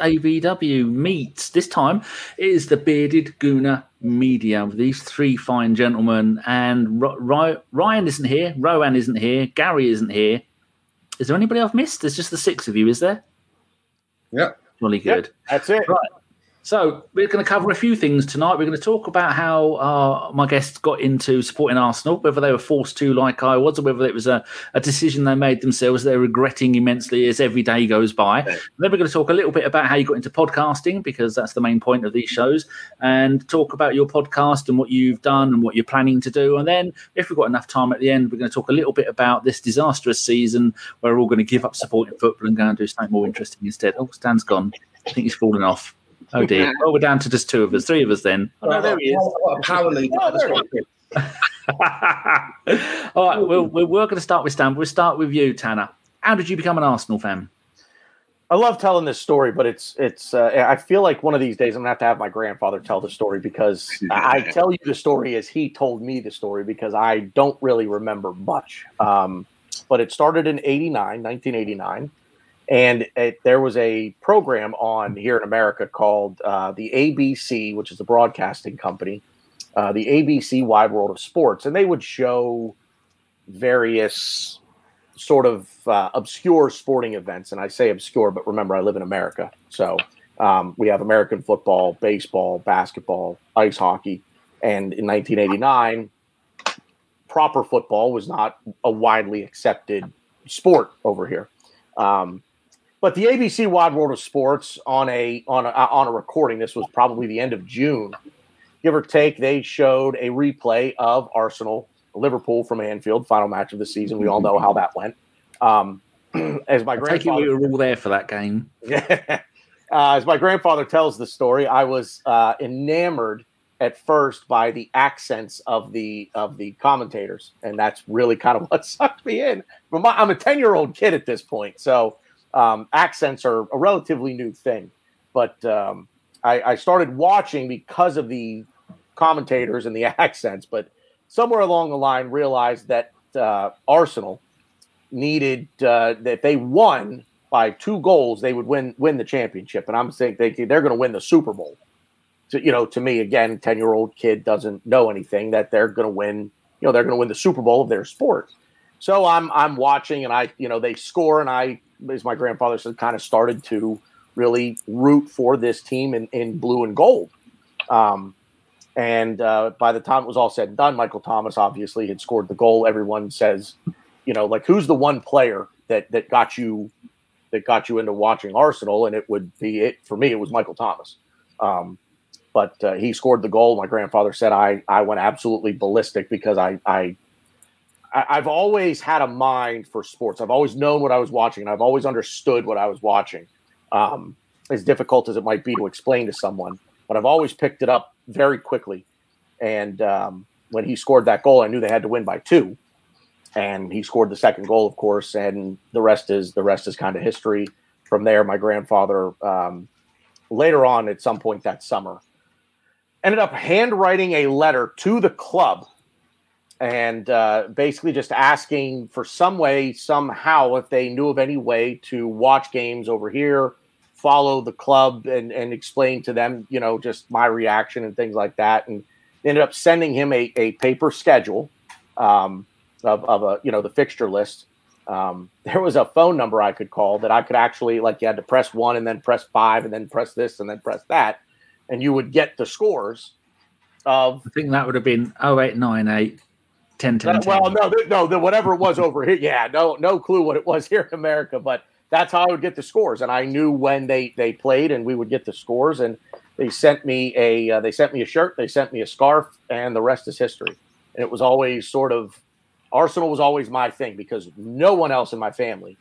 ABW Meets. This time it is the Bearded Gooner Media with these three fine gentlemen. And Ryan isn't here, Rohan isn't here, Gary isn't here. Is there anybody I've missed? There's just the six of you, is there? Yep. Really good. Yep, that's it. Right. So we're going to cover a few things tonight. We're going to talk about how uh, my guests got into supporting Arsenal, whether they were forced to, like I was, or whether it was a, a decision they made themselves. They're regretting immensely as every day goes by. Okay. Then we're going to talk a little bit about how you got into podcasting because that's the main point of these shows, and talk about your podcast and what you've done and what you're planning to do. And then, if we've got enough time at the end, we're going to talk a little bit about this disastrous season where we're all going to give up supporting football and go and do something more interesting instead. Oh, Stan's gone. I think he's fallen off. Oh dear. Well, we're down to just two of us, three of us then. Oh, no, there he is. Power league. All right, we're, we're, we're going to start with Stan. We'll start with you, Tannor. How did you become an Arsenal fan? I love telling this story, but it's it's. Uh, I feel like one of these days I'm gonna have to have my grandfather tell the story because I tell you the story as he told me the story because I don't really remember much. Um, but it started in 89, 1989 and it, there was a program on here in America called uh, the ABC, which is the broadcasting company, uh, the ABC Wide World of Sports, and they would show various sort of uh, obscure sporting events. And I say obscure, but remember, I live in America, so um, we have American football, baseball, basketball, ice hockey, and in 1989, proper football was not a widely accepted sport over here. Um, but the ABC Wide World of Sports on a on a on a recording, this was probably the end of June, give or take. They showed a replay of Arsenal Liverpool from Anfield, final match of the season. We all know how that went. Um, as my I grandfather, you were all there for that game. Uh, as my grandfather tells the story, I was uh, enamored at first by the accents of the of the commentators, and that's really kind of what sucked me in. I'm a ten year old kid at this point, so um, accents are a relatively new thing, but um, I, I, started watching because of the commentators and the accents. But somewhere along the line, realized that uh, Arsenal needed uh, that they won by two goals, they would win win the championship. And I'm saying they, they're going to win the Super Bowl. To, you know, to me, again, ten year old kid doesn't know anything that they're going to win. You know, they're going to win the Super Bowl of their sport. So I'm I'm watching, and I you know they score, and I as my grandfather said, kind of started to really root for this team in, in blue and gold. Um, and uh, by the time it was all said and done, Michael Thomas obviously had scored the goal. Everyone says, you know, like who's the one player that that got you that got you into watching Arsenal? And it would be it for me. It was Michael Thomas. Um, but uh, he scored the goal. My grandfather said I I went absolutely ballistic because I I I've always had a mind for sports. I've always known what I was watching, and I've always understood what I was watching. Um, as difficult as it might be to explain to someone, but I've always picked it up very quickly. And um, when he scored that goal, I knew they had to win by two, and he scored the second goal, of course. And the rest is the rest is kind of history. From there, my grandfather um, later on at some point that summer ended up handwriting a letter to the club and uh, basically just asking for some way, somehow, if they knew of any way to watch games over here, follow the club, and and explain to them, you know, just my reaction and things like that. And ended up sending him a, a paper schedule um, of, of a you know the fixture list. Um, there was a phone number I could call that I could actually like you had to press one and then press five and then press this and then press that, and you would get the scores of. I think that would have been 0898 10, 10, uh, well, no, no, the, whatever it was over here. Yeah, no, no clue what it was here in America, but that's how I would get the scores. And I knew when they they played, and we would get the scores. And they sent me a uh, they sent me a shirt, they sent me a scarf, and the rest is history. And it was always sort of Arsenal was always my thing because no one else in my family.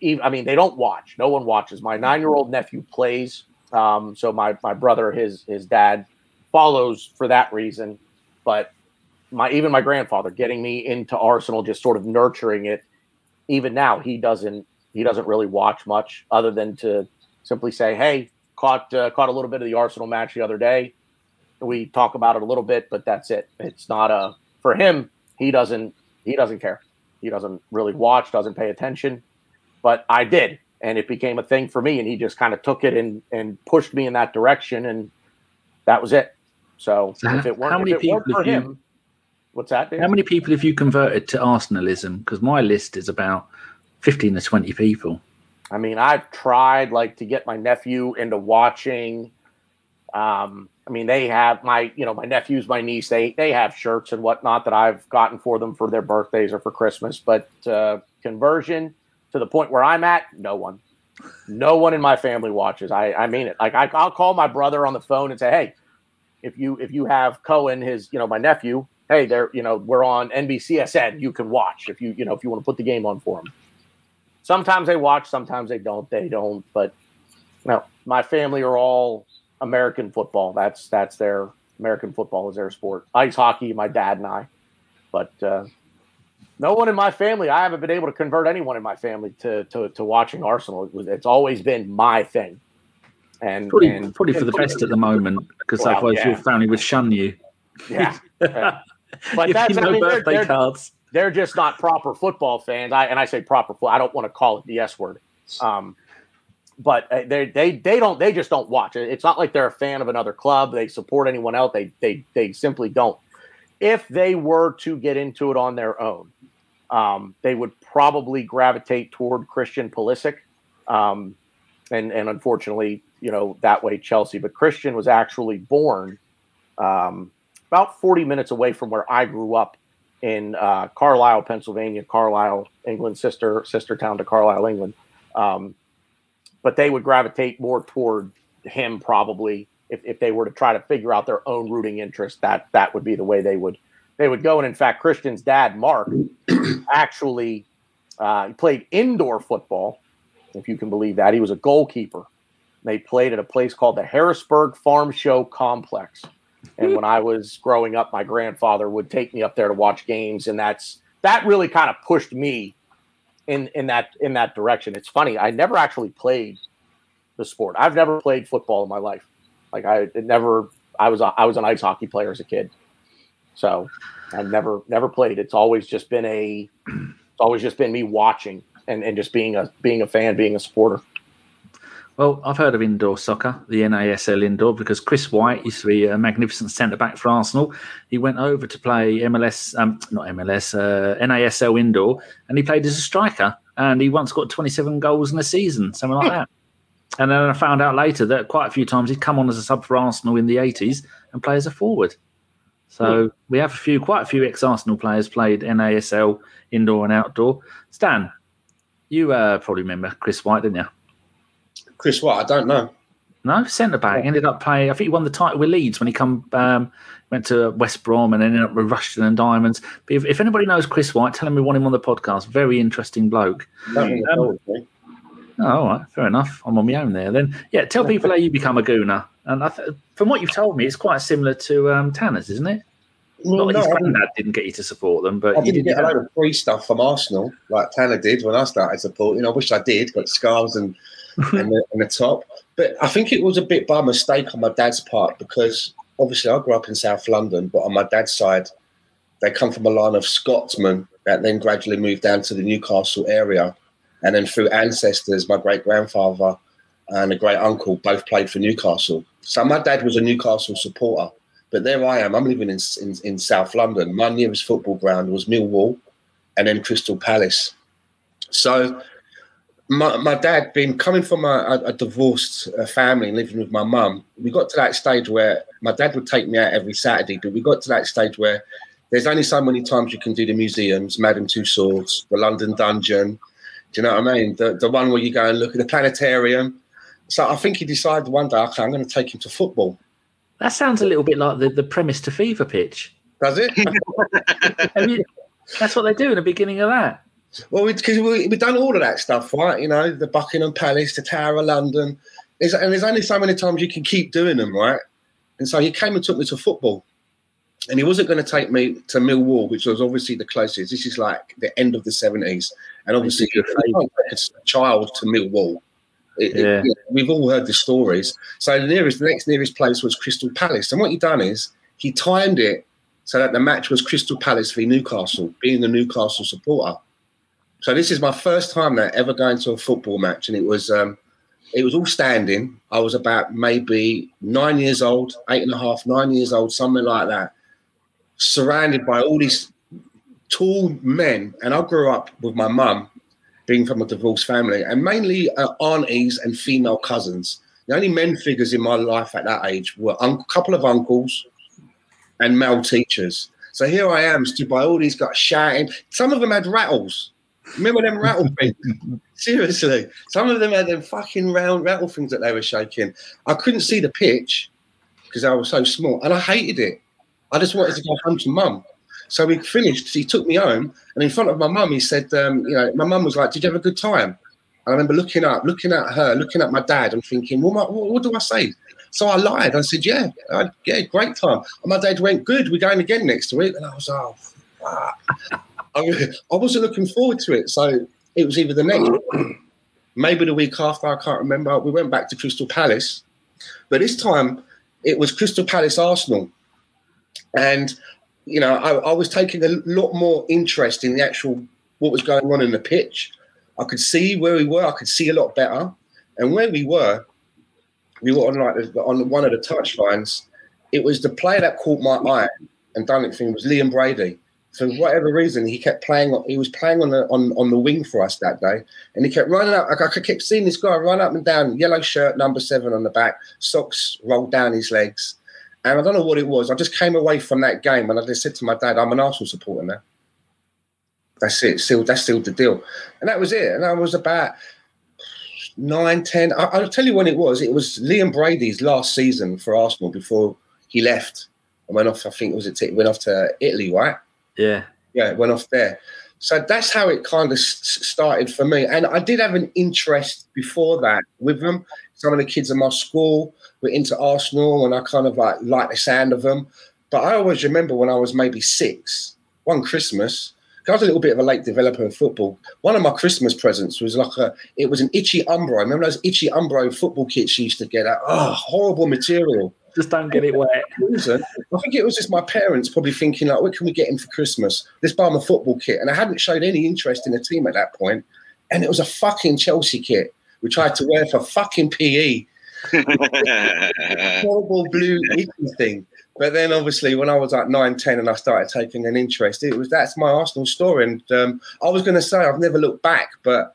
Even, I mean, they don't watch. No one watches. My nine year old nephew plays. Um, so my my brother, his his dad, follows for that reason. But my even my grandfather getting me into Arsenal, just sort of nurturing it. Even now, he doesn't he doesn't really watch much other than to simply say, "Hey, caught uh, caught a little bit of the Arsenal match the other day." We talk about it a little bit, but that's it. It's not a for him. He doesn't he doesn't care. He doesn't really watch, doesn't pay attention. But I did, and it became a thing for me. And he just kind of took it and and pushed me in that direction, and that was it. So, So if it weren't, how many if it weren't people for you- him, what's that? How many people have you converted to Arsenalism? Because my list is about 15 to 20 people. I mean, I've tried like to get my nephew into watching. Um, I mean, they have my, you know, my nephews, my niece, they they have shirts and whatnot that I've gotten for them for their birthdays or for Christmas. But uh, conversion to the point where I'm at, no one, no one in my family watches. I I mean it. Like I, I'll call my brother on the phone and say, hey, if you if you have Cohen, his, you know, my nephew, hey, they're, you know, we're on NBCSN. You can watch if you, you know, if you want to put the game on for them sometimes they watch, sometimes they don't. They don't. But no, my family are all American football. That's that's their American football is their sport. Ice hockey, my dad and I. But uh, no one in my family. I haven't been able to convert anyone in my family to to, to watching Arsenal. It was, it's always been my thing. And Probably, and, probably for the best at the moment, because Well, otherwise yeah. your family would shun you. yeah. But Give that's you I no mean, they're, birthday they're, cards. they're just not proper football fans. I and I say proper. I don't want to call it the S word. Um, but uh, they they they don't they just don't watch it. It's not like they're a fan of another club. They support anyone else. They they they simply don't. If they were to get into it on their own, um, they would probably gravitate toward Christian Pulisic, um, and and unfortunately, you know that way Chelsea. But Christian was actually born um, about forty minutes away from where I grew up in uh, Carlisle, Pennsylvania, Carlisle, England, sister sister town to Carlisle, England. Um, but they would gravitate more toward him probably if, if they were to try to figure out their own rooting interest. That that would be the way they would they would go. And in fact, Christian's dad, Mark, actually uh, played indoor football, if you can believe that. He was a goalkeeper. They played at a place called the Harrisburg Farm Show Complex. And when I was growing up, my grandfather would take me up there to watch games, and that's that really kind of pushed me in in that in that direction. It's funny, I never actually played the sport. I've never played football in my life. Like I never I was a, I was an ice hockey player as a kid. So I never never played. It's always just been a it's always just been me watching and, and just being a being a fan, being a supporter. Well, I've heard of indoor soccer, the NASL indoor, because Chris Whyte used to be a magnificent centre back for Arsenal. He went over to play MLS, um, not MLS, uh, NASL indoor, and he played as a striker. And he once got 27 goals in a season, something like that. And then I found out later that quite a few times he'd come on as a sub for Arsenal in the 80s and play as a forward. So we have a few, quite a few ex-Arsenal players played NASL indoor and outdoor. Stan, you uh, probably remember Chris Whyte, didn't you? Chris Whyte, I don't know. No, centre back. Ended up playing. I think he won the title with Leeds when he come um, went to West Brom and ended up with Rushden and Diamonds. But if, if anybody knows Chris Whyte, tell him we want him on the podcast. Very interesting bloke. Don't ring a bell with me. Oh, all right, fair enough. I'm on my own there. Then, yeah, tell people how you become a gooner. And I th- from what you've told me, it's quite similar to um, Tannor's, isn't it? Well, Not no, his didn't- granddad didn't get you to support them, but I you didn't did. get a load of free stuff from Arsenal like Tannor did when I started supporting. I wish I did, got scarves and and, the, and the top. But I think it was a bit by mistake on my dad's part because obviously I grew up in South London, but on my dad's side, they come from a line of Scotsmen that then gradually moved down to the Newcastle area. And then through ancestors, my great grandfather and a great uncle both played for Newcastle. So my dad was a Newcastle supporter. But there I am. I'm living in, in, in South London. My nearest football ground was Millwall and then Crystal Palace. So my, my dad, being coming from a, a, divorced uh, family and living with my mum, we got to that stage where my dad would take me out every Saturday, but we got to that stage where there's only so many times you can do the museums, Madame Tussauds, the London Dungeon. Do you know what I mean? The, the one where you go and look at the planetarium. So I think he decided one day, okay, I'm going to take him to football. That sounds a little bit like the, the premise to Fever Pitch. Does it? Have you- that's what they do in the beginning of that. Well, because we, we've done all of that stuff, right? You know, the Buckingham Palace, the Tower of London. There's, and there's only so many times you can keep doing them, right? And so he came and took me to football. And he wasn't going to take me to Millwall, which was obviously the closest. This is like the end of the 70s. And obviously, you can't a child to Millwall. It- it- Yeah. we've all heard the stories. So the nearest, the next nearest place was Crystal Palace. And what he done is he timed it so that the match was Crystal Palace v Newcastle, being a Newcastle supporter. So this is my first time there ever going to a football match, and it was um, it was all standing. I was about maybe nine years old, eight and a half, nine years old, something like that, surrounded by all these tall men. And I grew up with my mum, being from a divorced family, and mainly uh, aunties and female cousins. The only men figures in my life at that age were a couple of uncles and male teachers. So here I am, stood by all these guys shouting. Some of them had rattles. Remember them rattle things? Seriously. Some of them had them fucking round rattle things that they were shaking. I couldn't see the pitch because I was so small and I hated it. I just wanted to go home to mum. So we finished. He took me home, and in front of my mum, he said, um, "You know, my mum was like, did you have a good time?" And I remember looking up, looking at her, looking at my dad, and thinking, "Well, what, what do I say?" So I lied. I said, "Yeah, I, yeah, great time." And my dad went, "Good, we're going again next week." And I was, "Oh, fuck. I, wasn't looking forward to it. So it was either the next, maybe the week after. I can't remember. We went back to Crystal Palace, but this time it was Crystal Palace Arsenal, and you know I, I was taking a lot more interest in the actual what was going on in the pitch. I could see where we were. I could see a lot better, and where we were, we were on like on one of the touch lines. It was the player that caught my eye and done it thing was Liam Brady for whatever reason, he kept playing. He was playing on the on, on the wing for us that day, and he kept running up. I, I kept seeing this guy run up and down, yellow shirt, number seven on the back, socks rolled down his legs, and I don't know what it was. I just came away from that game, and I just said to my dad, "I'm an Arsenal supporter now." That's it. Still, that's still the deal, and that was it. And I was about nine, ten. I, I'll tell you when it was. It was Liam Brady's last season for Arsenal before he left and went off. I think it was it went off to Italy, right? Yeah. Yeah, it went off there. So that's how it kind of started for me. And I did have an interest before that with them. Some of the kids in my school were into Arsenal and I kind of like liked the sound of them. But I always remember when I was maybe six, one Christmas, I was a little bit of a late developer in football. One of my Christmas presents was like a, it was an itchy Umbro. Remember those itchy Umbro football kits you used to get? Oh, horrible material. Just don't get it wet. I think it was just my parents probably thinking like, what can we get him for Christmas? Let's buy him a football kit. And I hadn't showed any interest in the team at that point. And it was a fucking Chelsea kit, which I had to wear for fucking PE. horrible blue thing. But then obviously when I was like 9, 10 and I started taking an interest, it was that's my Arsenal story. And um, I was gonna say I've never looked back, but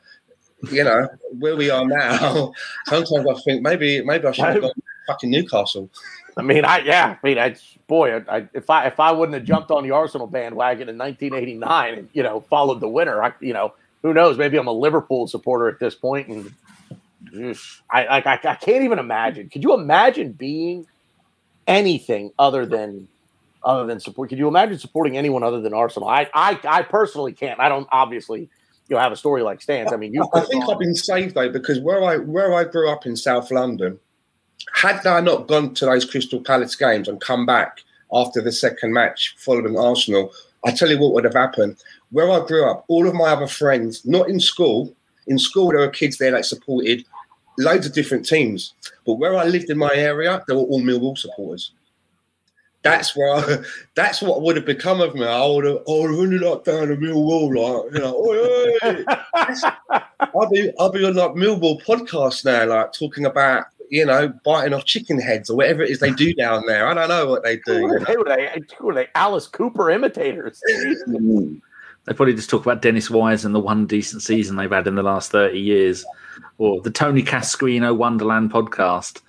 you know, where we are now, sometimes I think maybe maybe I should have gone fucking Newcastle. I mean, I yeah, I mean, I boy, I, if I if I wouldn't have jumped on the Arsenal bandwagon in 1989 and you know followed the winner, I you know who knows, maybe I'm a Liverpool supporter at this point, and I like I, I can't even imagine. Could you imagine being anything other than other than support? Could you imagine supporting anyone other than Arsenal? I I, I personally can't. I don't obviously you know have a story like Stan's. I mean, you. I, I think I've been saved though because where I where I grew up in South London had I not gone to those Crystal Palace games and come back after the second match following Arsenal, I tell you what would have happened. Where I grew up, all of my other friends, not in school, in school there were kids there that supported loads of different teams, but where I lived in my area, they were all Millwall supporters. That's where I, that's what would have become of me. I would have, oh, I would have really like down to Millwall, like you know, I'll be I'll be on like Millwall podcast now, like talking about you know, biting off chicken heads or whatever it is they do down there. I don't know what they do. Who are they? Who are they? Alice Cooper imitators. they probably just talk about Dennis Wise and the one decent season they've had in the last 30 years, or the Tony Cascarino Wonderland podcast,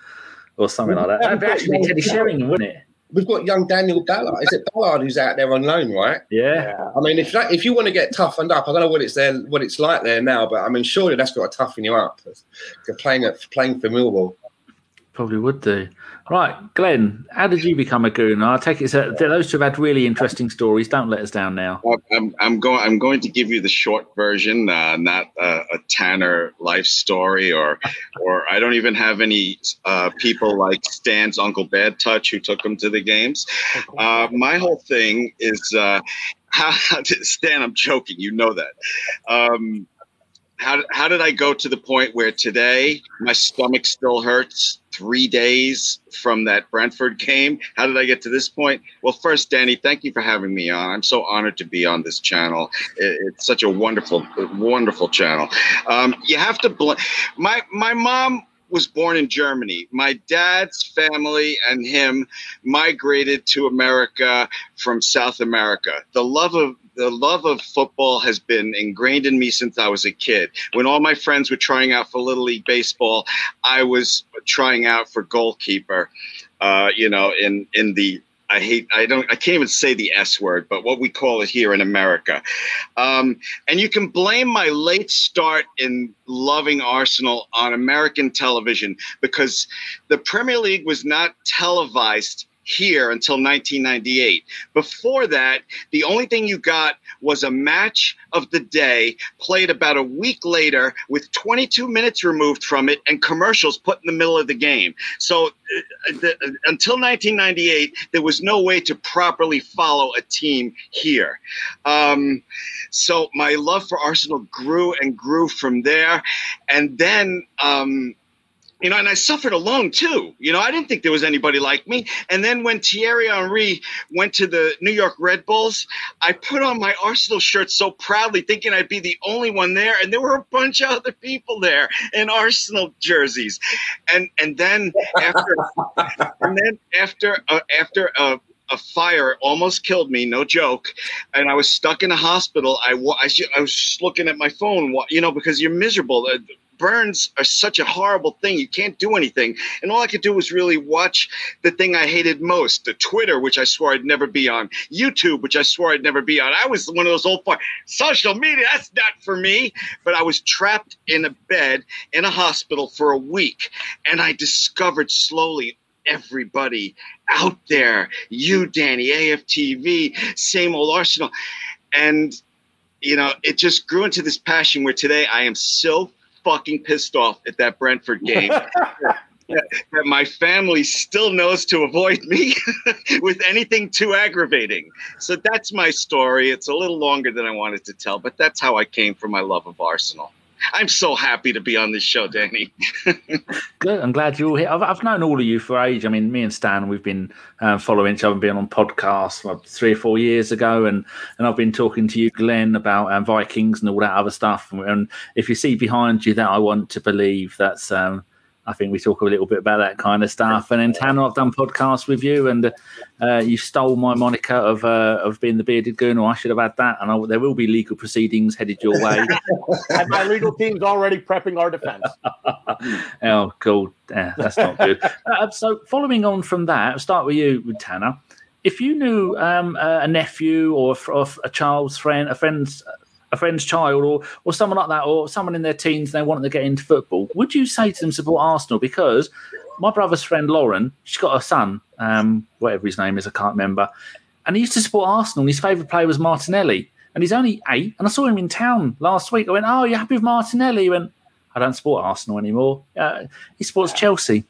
or something like that. That'd be actually Teddy Sheringham, wouldn't it? We've got young Daniel Ballard. Is it Ballard who's out there on loan, right? Yeah. I mean, if that, if you want to get toughened up, I don't know what it's there, what it's like there now, but I mean, surely that's got to toughen you up. Playing at playing for Millwall. Probably would do. Right, Glenn, how did you become a goon? I take it so those two have had really interesting stories. Don't let us down now. I'm, I'm going. I'm going to give you the short version, uh, not a, Tannor life story, or or I don't even have any uh, people like Stan's Uncle Bad Touch who took him to the games. Uh, my whole thing is uh, how, Stan. I'm joking. You know that. Um, how how did I go to the point where today my stomach still hurts three days from that Brentford game? How did I get to this point? Well, first, Danny, thank you for having me on. I'm so honored to be on this channel. it's such a wonderful, wonderful channel. Um, you have to bl- my my mom was born in Germany. My dad's family and him migrated to America from South America. The love of the love of football has been ingrained in me since I was a kid. When all my friends were trying out for Little League Baseball, I was trying out for goalkeeper. Uh, you know, in in the I hate I don't I can't even say the S word, but what we call it here in America. Um, and you can blame my late start in loving Arsenal on American television because the Premier League was not televised here until 1998. Before that, the only thing you got was a match of the day played about a week later with 22 minutes removed from it and commercials put in the middle of the game. So uh, the, uh, until 1998, there was no way to properly follow a team here. Um, so my love for Arsenal grew and grew from there. And then, um, you know, and I suffered alone too. You know, I didn't think there was anybody like me. And then when Thierry Henry went to the New York Red Bulls, I put on my Arsenal shirt so proudly, thinking I'd be the only one there. And there were a bunch of other people there in Arsenal jerseys. And and then after and then after uh, after uh, a fire almost killed me, no joke. And I was stuck in a hospital. I, I, I was just looking at my phone, you know, because you're miserable. Burns are such a horrible thing. You can't do anything. And all I could do was really watch the thing I hated most the Twitter, which I swore I'd never be on, YouTube, which I swore I'd never be on. I was one of those old social media, that's not for me. But I was trapped in a bed in a hospital for a week. And I discovered slowly everybody out there you, Danny, AFTV, same old Arsenal. And you know, it just grew into this passion where today I am so fucking pissed off at that Brentford game. that my family still knows to avoid me with anything too aggravating. So that's my story. It's a little longer than I wanted to tell, but that's how I came from my love of Arsenal. I'm so happy to be on this show, Danny. Good. I'm glad you're here. I've, I've, known all of you for age. I mean, me and Stan, we've been uh, following each other, been on podcasts like, three or four years ago, and and I've been talking to you, Glenn, about um, Vikings and all that other stuff. And if you see behind you that, I want to believe that's um, I think we talk a little bit about that kind of stuff. And then Tannor, I've done podcasts with you, and uh, you stole my moniker of uh, of being the bearded goon, or I should have had that. And I, there will be legal proceedings headed your way. and my legal team's already prepping our defense. oh, cool. Yeah, that's not good. uh, so, following on from that, I'll start with you, with Tannor. If you knew um, a nephew or, or a child's friend, a friend's a friend's child or or someone like that, or someone in their teens and they want to get into football, would you say to them support Arsenal? Because my brother's friend Lauren, she's got a son, um, whatever his name is, I can't remember, and he used to support Arsenal. And his favourite player was Martinelli, and he's only eight. And I saw him in town last week. I went, "Oh, you're happy with Martinelli?" He went, "I don't support Arsenal anymore. Uh, he supports Chelsea."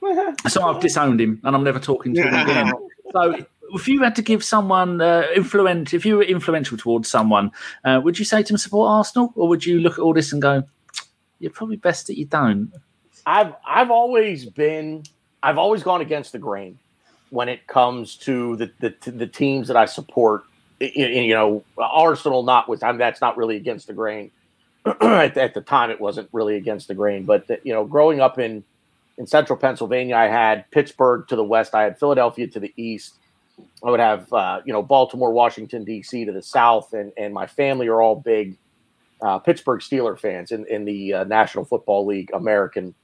so I've disowned him, and I'm never talking to him again. So if you had to give someone uh, influential, if you were influential towards someone, uh, would you say to them support Arsenal, or would you look at all this and go, "You're probably best that you don't"? I've I've always been I've always gone against the grain when it comes to the the, the teams that I support. You know, Arsenal not with I mean, that's not really against the grain. at, at, the time, it wasn't really against the grain, but the, you know, growing up in in central Pennsylvania, I had Pittsburgh to the west, I had Philadelphia to the east, I would have uh, you know Baltimore, Washington D.C. to the south, and and my family are all big uh, Pittsburgh Steeler fans in in the uh, National Football League, American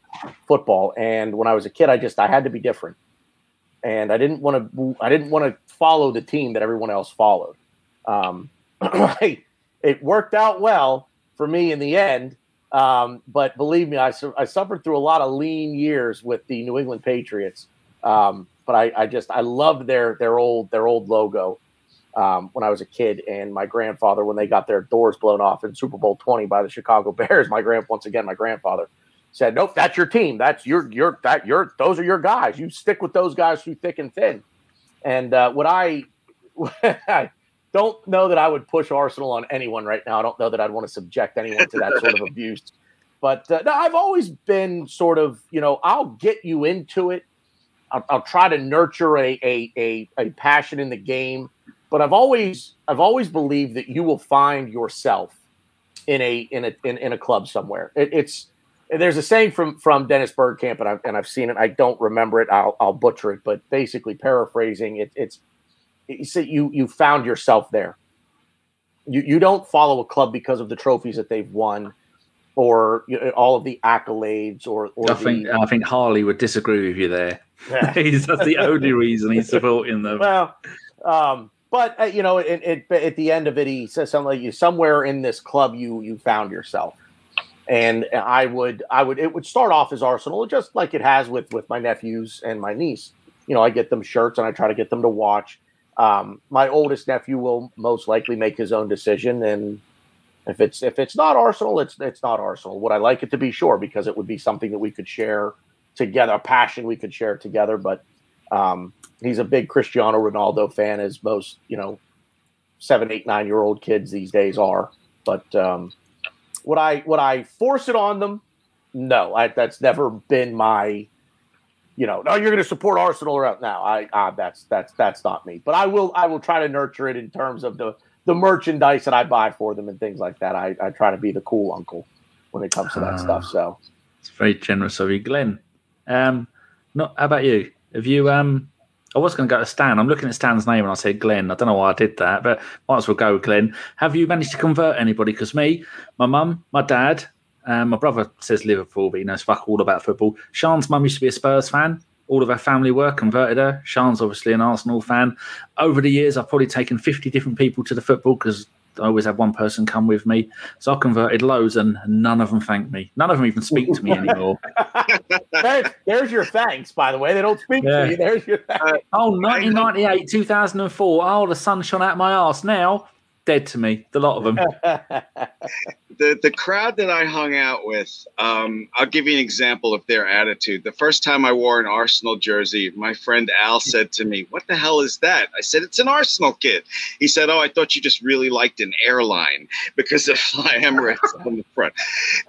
football. And when I was a kid, I just I had to be different, and I didn't want to I didn't want to follow the team that everyone else followed. Um, it worked out well for me in the end. Um, but believe me, I, su- I suffered through a lot of lean years with the New England Patriots. Um, but I, I just I love their their old their old logo um, when I was a kid. And my grandfather, when they got their doors blown off in Super Bowl twenty by the Chicago Bears, my grand once again my grandfather said, "Nope, that's your team. That's your your that your those are your guys. You stick with those guys through thick and thin." And uh, what I don't know that I would push Arsenal on anyone right now. I don't know that I'd want to subject anyone to that sort of abuse. But uh, no, I've always been sort of, you know, I'll get you into it. I'll, I'll try to nurture a, a, a a passion in the game. But I've always I've always believed that you will find yourself in a in a in, in a club somewhere. It, it's there's a saying from from Dennis Bergkamp, and I've and I've seen it. I don't remember it. I'll I'll butcher it, but basically paraphrasing, it, it's you see you you found yourself there. You you don't follow a club because of the trophies that they've won or you know, all of the accolades or, or I think the, I think Harley would disagree with you there. he's that's the only reason he's supporting them. well, um, but uh, you know, it, it, at the end of it, he says something like, "You somewhere in this club, you you found yourself." And I would, I would, it would start off as Arsenal, just like it has with with my nephews and my niece. You know, I get them shirts and I try to get them to watch. Um, my oldest nephew will most likely make his own decision, and if it's if it's not Arsenal, it's it's not Arsenal. Would I like it to be sure because it would be something that we could share together, a passion we could share together. But um, he's a big Cristiano Ronaldo fan, as most you know, seven, eight, nine year old kids these days are. But um, would I would I force it on them? No, I, that's never been my. You know, no, you're going to support Arsenal or now. I uh, that's that's that's not me. But I will I will try to nurture it in terms of the the merchandise that I buy for them and things like that. I, I try to be the cool uncle when it comes to that uh, stuff. So it's very generous of you, Glenn. Um, not how about you? Have you um I was going to go to Stan. I'm looking at Stan's name and I said Glenn. I don't know why I did that, but might as well go with Glenn. Have you managed to convert anybody? Because me, my mum, my dad, um, my brother says Liverpool, but he knows fuck all about football. Sean's mum used to be a Spurs fan. All of her family were converted her. Sean's obviously an Arsenal fan. Over the years, I've probably taken 50 different people to the football because I always have one person come with me. So I converted loads, and none of them thanked me. None of them even speak to me anymore. there's your thanks, by the way. They don't speak yeah. to you. There's your thanks. Oh, 1998, 2004. Oh, the sun shone out my ass. Now dead to me. The lot of them. the the crowd that I hung out with, um, I'll give you an example of their attitude. The first time I wore an Arsenal jersey, my friend Al said to me, "What the hell is that?" I said, "It's an Arsenal kit." He said, "Oh, I thought you just really liked an airline because of Fly Emirates on the front."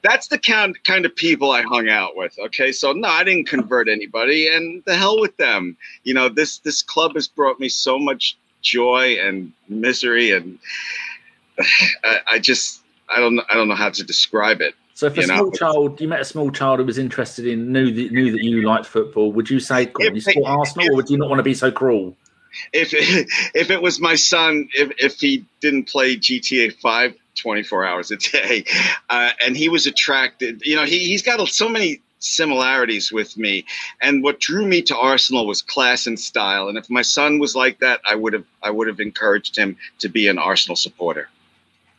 That's the kind kind of people I hung out with. Okay, so no, I didn't convert anybody, and the hell with them. You know, this this club has brought me so much joy and misery and I, I, just I don't I don't know how to describe it. So if a small know? child you met a small child who was interested in knew that knew that you liked football, would you say on, you support Arsenal if, or would you not want to be so cruel? If if it was my son, if if he didn't play GTA five 24 hours a day, uh, and he was attracted, you know, he he's got so many similarities with me. And what drew me to Arsenal was class and style. And if my son was like that, I would have I would have encouraged him to be an Arsenal supporter.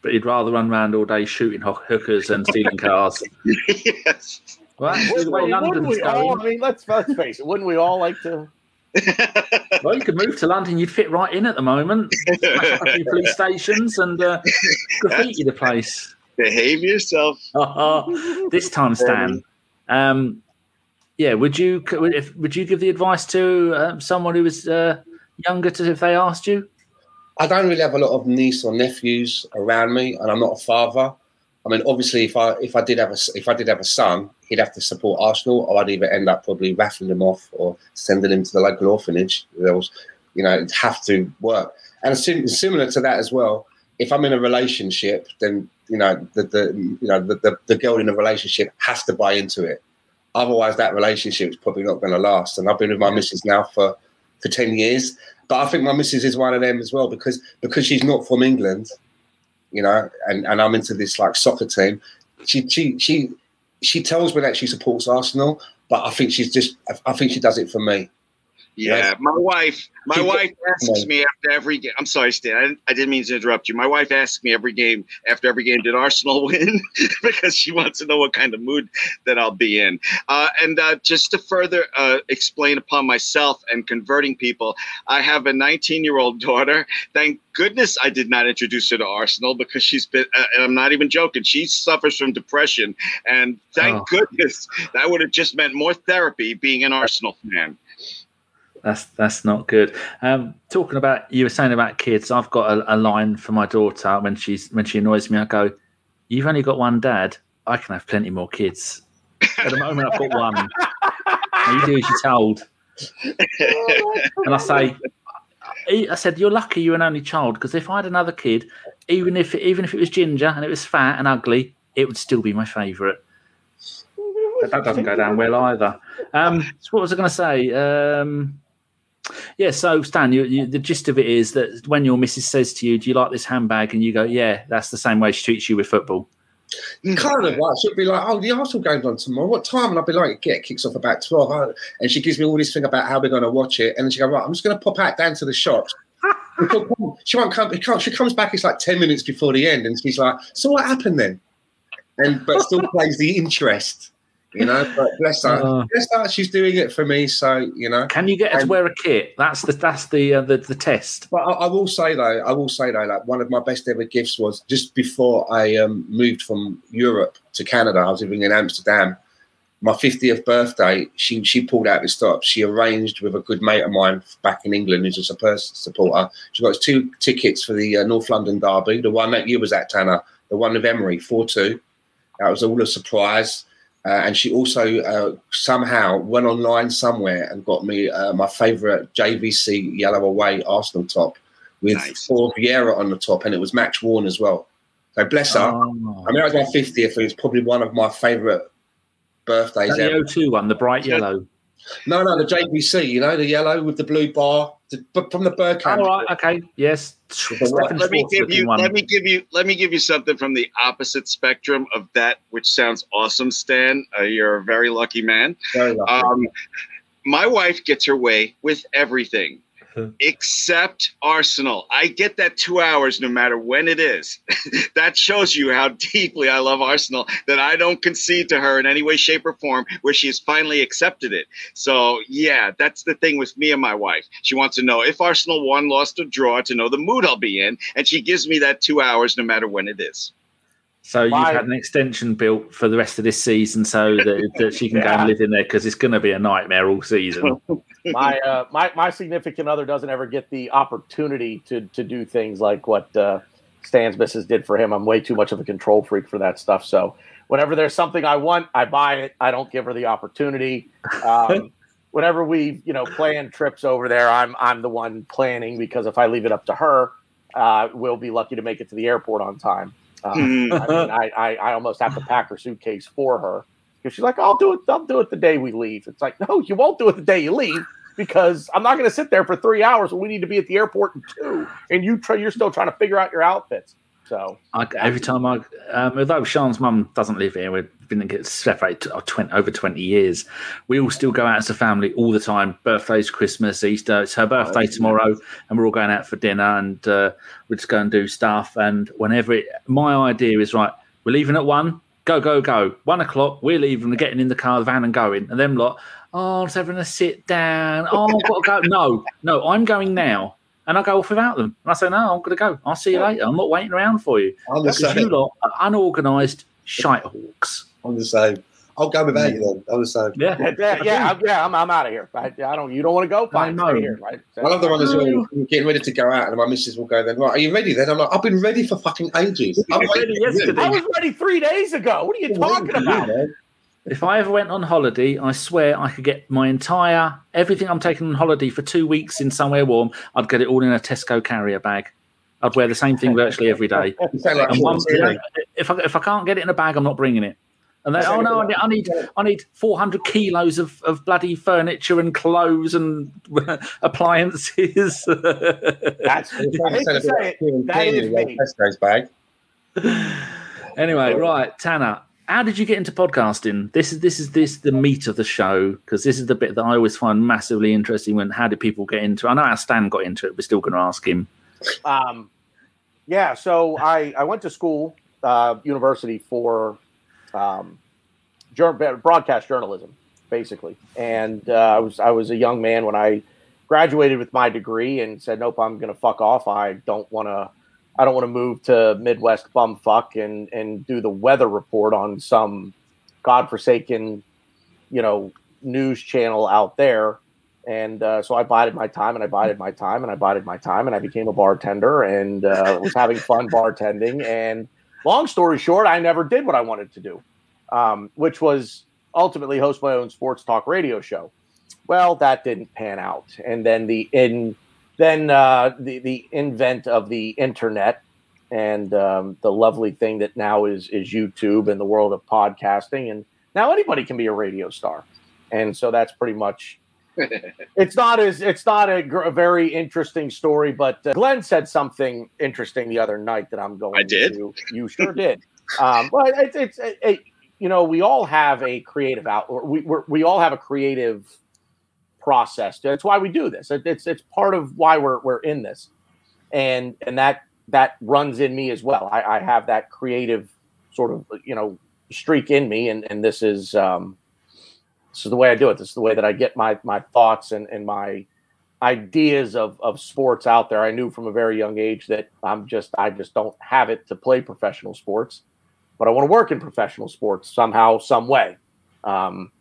But he'd rather run around all day shooting hookers and stealing cars. yes. Well, wouldn't we all, I mean, let's, let's face it. Wouldn't we all like to? well, you could move to London. You'd fit right in at the moment. A few police stations and uh, graffiti the place. Behave yourself. this time, Stan. Um, yeah, would you if, would you give the advice to uh, someone who was uh, younger to if they asked you? I don't really have a lot of niece or nephews around me, and I'm not a father. I mean, obviously, if I if I did have a if I did have a son, he'd have to support Arsenal, or I'd either end up probably raffling him off or sending him to the local orphanage. There was, you know, it'd have to work. And similar to that as well, if I'm in a relationship, then you know the, the you know the, the, the girl in a relationship has to buy into it. Otherwise, that relationship is probably not going to last. And I've been with my missus now for for ten years, but I think my missus is one of them as well because because she's not from England, you know, and, and I'm into this like soccer team. She she she she tells me that she supports Arsenal, but I think she's just I think she does it for me. Yeah, my wife. My wife asks me after every game. I'm sorry, Stan. I didn't, I didn't, mean to interrupt you. My wife asks me every game after every game, did Arsenal win? because she wants to know what kind of mood that I'll be in. Uh, and uh, just to further uh, explain upon myself and converting people, I have a 19 year old daughter. Thank goodness I did not introduce her to Arsenal because she's been. Uh, and I'm not even joking. She suffers from depression, and thank oh. goodness that would have just meant more therapy being an Arsenal fan. That's that's not good. Um, talking about you were saying about kids, I've got a, a, line for my daughter when she's when she annoys me. I go, "You've only got one dad. I can have plenty more kids." At the moment, I've got one. you do as you're told. and I say, I said, "You're lucky you're an only child because if I had another kid, even if even if it was ginger and it was fat and ugly, it would still be my favourite." But that doesn't go down well either. Um, so what was I going to say? Um, yeah, so Stan, you, you, the gist of it is that when your missus says to you, "Do you like this handbag?" and you go, "Yeah," that's the same way she treats you with football. Kind of like she'll be like, "Oh, the Arsenal game's on tomorrow. What time?" And I'll be like, "Get kicks off about 12. Uh, and she gives me all this thing about how we're going to watch it, and then she go, "Right, I'm just going to pop out down to the shops." she won't come. She comes back. It's like ten minutes before the end, and she's like, "So what happened then?" And but still plays the interest you know. But bless her, uh, bless her, she's doing it for me. So you know, can you get her to wear a kit? That's the that's the uh, the, the test. But I, I, will say though, I will say though, like one of my best ever gifts was just before I um, moved from Europe to Canada. I was living in Amsterdam. My 50th birthday, she she pulled out the stop. She arranged with a good mate of mine back in England, who's a Spurs supporter. She got us two tickets for the uh, North London derby, the one that you was at, Tannor, the one of Emery, 4 2. That was all a surprise. Uh, and she also uh, somehow went online somewhere and got me uh, my favourite JVC yellow away Arsenal top with nice. four Vieira on the top, and it was match worn as well. So bless her. Oh. I mean, it was my 50th, and it's probably one of my favourite birthdays the ever. The O2 one, the bright yellow. No, no, the JVC, you know, the yellow with the blue bar but from the Bergkamp. All right, okay, yes. Let me give you. Let me give you. Let me give you something from the opposite spectrum of that, which sounds awesome. Stan, uh, you're a very lucky man. Very lucky. Um, my wife gets her way with everything except Arsenal. I get that two hours no matter when it is. that shows you how deeply I love Arsenal that I don't concede to her in any way, shape, or form where she has finally accepted it. So, yeah, that's the thing with me and my wife. She wants to know if Arsenal won, lost, or draw to know the mood I'll be in. And she gives me that two hours no matter when it is. So you've had an extension built for the rest of this season, so that, that she can yeah. go and live in there because it's going to be a nightmare all season. my uh, my my significant other doesn't ever get the opportunity to to do things like what uh, Stan's missus did for him. I'm way too much of a control freak for that stuff. So whenever there's something I want, I buy it. I don't give her the opportunity. Um, whenever we you know plan trips over there, I'm I'm the one planning because if I leave it up to her, uh, we'll be lucky to make it to the airport on time. Uh, hmm. I mean, I, I, I almost have to pack her suitcase for her because she's like, "I'll do it. I'll do it the day we leave." It's like, no, you won't do it the day you leave because I'm not going to sit there for three hours when we need to be at the airport in two, and you try, you're still trying to figure out your outfits. So I, every time I, um, although Sean's mum doesn't live here, we've been separated 20, over 20 years. We all still go out as a family all the time. Birthdays, Christmas, Easter. It's her birthday tomorrow, and we're all going out for dinner, and uh, we just go and do stuff. And whenever it, my idea is right, we're leaving at one. Go, go, go. One o'clock, we're leaving, we're getting in the car, the van, and going. And them lot, oh, let's having a sit down. Oh, I've got to go. No, no, I'm going now and I go off without them. And I say, no, I'm going to go. I'll see you later. I'm not waiting around for you. I'm the same. You lot are unorganised shite hawks. I'm the same. I'll go without you then. I'm the same. Yeah, yeah, yeah. I'm, yeah, I'm, I'm out of here. I, I don't. You don't want to go? Fine, I know. Here, right? So, I love the one as well. Getting ready to go out, and my missus will go. Then, right? Are you ready? Then I'm like, I've been ready for fucking ages. I'm ready yesterday. I was ready three days ago. What are you talking about? If I ever went on holiday, I swear I could get my entire everything I'm taking on holiday for two weeks in somewhere warm. I'd get it all in a Tesco carrier bag. I'd wear the same thing virtually every day. one, if I if I can't get it in a bag, I'm not bringing it. And they, oh no, I need, I need, 400 kilos of, of bloody furniture and clothes and appliances. That's I hate to say it, that is me. Tesco's bag. Anyway, right, Tannor, how did you get into podcasting? This is this is this the meat of the show because this is the bit that I always find massively interesting. When how did people get into? it? I know how Stan got into it. We're still going to ask him. Um, yeah, so I I went to school, uh, university for um, broadcast journalism, basically, and uh, I was I was a young man when I graduated with my degree and said, nope, I'm going to fuck off. I don't want to I don't want to move to Midwest bumfuck and and do the weather report on some godforsaken, you know, news channel out there. And uh, so I bided my time and I bided my time and I bided my time and I became a bartender and uh, was having fun bartending. And long story short, I never did what I wanted to do, um, which was ultimately host my own sports talk radio show. Well, that didn't pan out. And then the in then uh, the the invent of the internet and um, the lovely thing that now is is YouTube and the world of podcasting, and now anybody can be a radio star, and so that's pretty much. it's not as it's not a, gr- a very interesting story, but uh, Glenn said something interesting the other night that I'm going. I did. To, you sure did. Um, but it's it's it, it, you know we all have a creative out. We we're, we all have a creative process. That's why we do this. It, it's it's part of why we're we're in this, and and that that runs in me as well. I, I have that creative sort of you know streak in me, and and this is um, this is the way I do it. This is the way that I get my my thoughts and and my ideas of of sports out there. I knew from a very young age that I'm just I just don't have it to play professional sports, but I want to work in professional sports somehow, some way. Um,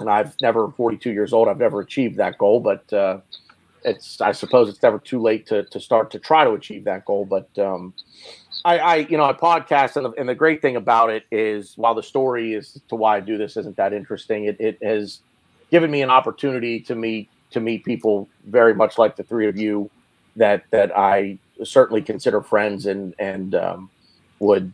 and I've never 42 years old. I've never achieved that goal, but uh, it's I suppose it's never too late to to start to try to achieve that goal. But um, I, I, you know, I podcast, and the, and the great thing about it is, while the story is to why I do this isn't that interesting, it, it has given me an opportunity to meet to meet people very much like the three of you that that I certainly consider friends and and um, would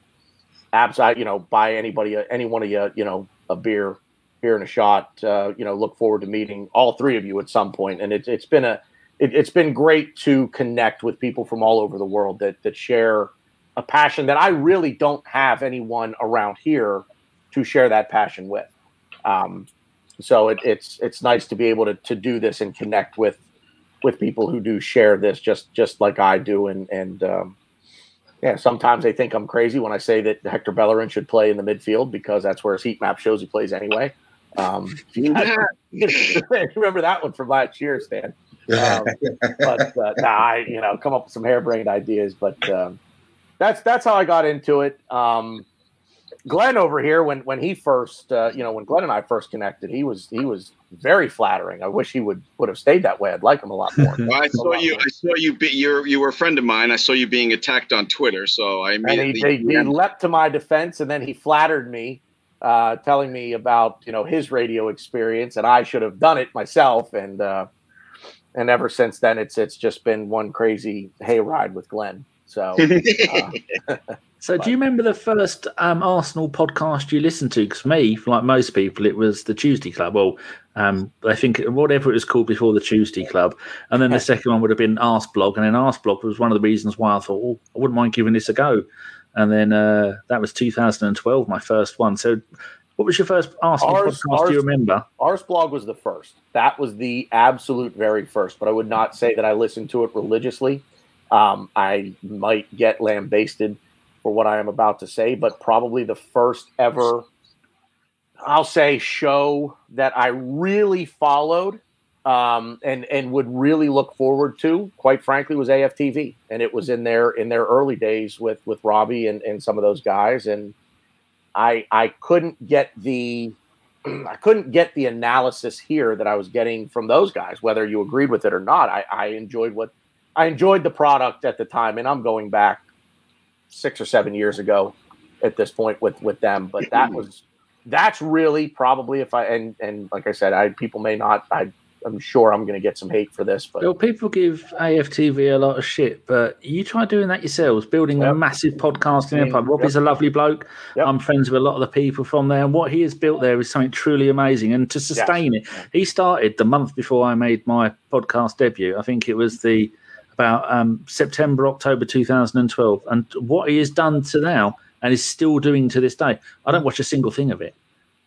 absolutely you know buy anybody any one of you you know a beer beer and a shot uh, you know look forward to meeting all three of you at some point. point and it's it's been a it, has been great to connect with people from all over the world that that share a passion that I really don't have anyone around here to share that passion with. Um, so it, it's it's nice to be able to to do this and connect with with people who do share this just just like I do and and um, yeah sometimes they think I'm crazy when I say that Hector Bellerin should play in the midfield because that's where his heat map shows he plays anyway. Um, remember that one from last year, Stan? Um, but uh, nah, I you know come up with some harebrained ideas, but um, that's that's how I got into it. Um, Glenn over here, when when he first, uh, you know, when Glenn and I first connected, he was he was very flattering. I wish he would would have stayed that way. I'd like him a lot more. well, I saw you. More. I saw you. Be, you're you were a friend of mine. I saw you being attacked on Twitter, so I immediately. And he, he, he leapt to my defense, and then he flattered me, uh, telling me about you know his radio experience, and I should have done it myself. And uh, and ever since then, it's it's just been one crazy hayride with Glenn. So, uh, so do you remember the first um, Arsenal podcast you listened to? Because me, like most people, it was the Tuesday Club. Well, um, I think whatever it was called before the Tuesday Club, and then the second one would have been Arseblog, and then Arseblog was one of the reasons why I thought, oh, I wouldn't mind giving this a go. And then uh, that was 2012, my first one. So, what was your first Arsenal ours, podcast? Ours, do you remember? Arseblog was the first. That was the absolute very first. But I would not say that I listened to it religiously. Um, I might get lambasted for what I am about to say, but probably the first ever, I'll say, show that I really followed um, and and would really look forward to, quite frankly, was AFTV, and it was in their in their early days with with Robbie and, and some of those guys, and I I couldn't get the I couldn't get the analysis here that I was getting from those guys, whether you agreed with it or not. I, I enjoyed what I enjoyed the product at the time, and I'm going back six or seven years ago at this point with with them. But that was that's really probably if I and and like I said, I people may not. I I'm sure I'm going to get some hate for this, but well, people give AFTV a lot of shit, but you try doing that yourselves, building yep. a massive podcasting empire. Robbie's yep. a lovely bloke. Yep. I'm friends with a lot of the people from there, and what he has built there is something truly amazing. And to sustain yes. it, he started the month before I made my podcast debut. I think it was the about um, September, October 2012, and what he has done to now and is still doing to this day. I don't watch a single thing of it.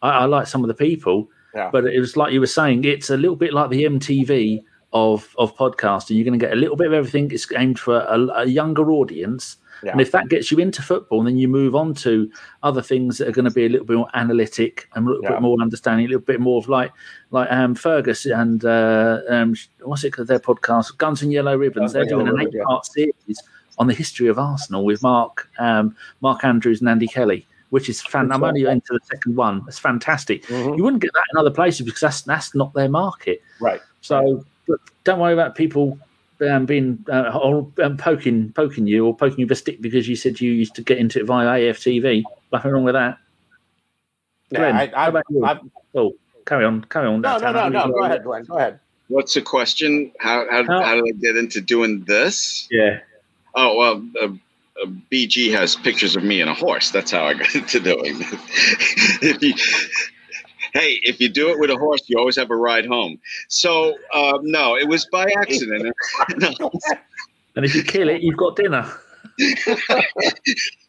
I, I like some of the people, yeah. but it was like you were saying, it's a little bit like the MTV of of podcasting. You're going to get a little bit of everything. It's aimed for a, a younger audience, yeah. And if that gets you into football, then you move on to other things that are going to be a little bit more analytic and a little yeah. bit more understanding, a little bit more of like like um, Fergus and uh, um, what's it called? Their podcast, Guns and Yellow Ribbons. Guns They're doing an eight-part series on the history of Arsenal with Mark um, Mark Andrews and Andy Kelly which is fan. I'm only into the second one. It's fantastic. Mm-hmm. You wouldn't get that in other places because that's that's not their market. Right. So don't worry about people um, being uh, or um, poking poking you or poking you with a stick because you said you used to get into it via AFTV. Nothing wrong with that. Yeah, I, I, about you? I, Oh, carry on, carry on. no, no, no, no. Go ahead, Glenn. Go ahead. What's the question? How how, How- how did I get into doing this? Yeah, Oh well, uh, BG has pictures of me and a horse. That's how I got into doing this. if you, hey, if you do it with a horse, you always have a ride home. So um, no, it was by accident. No. and if you kill it, you've got dinner.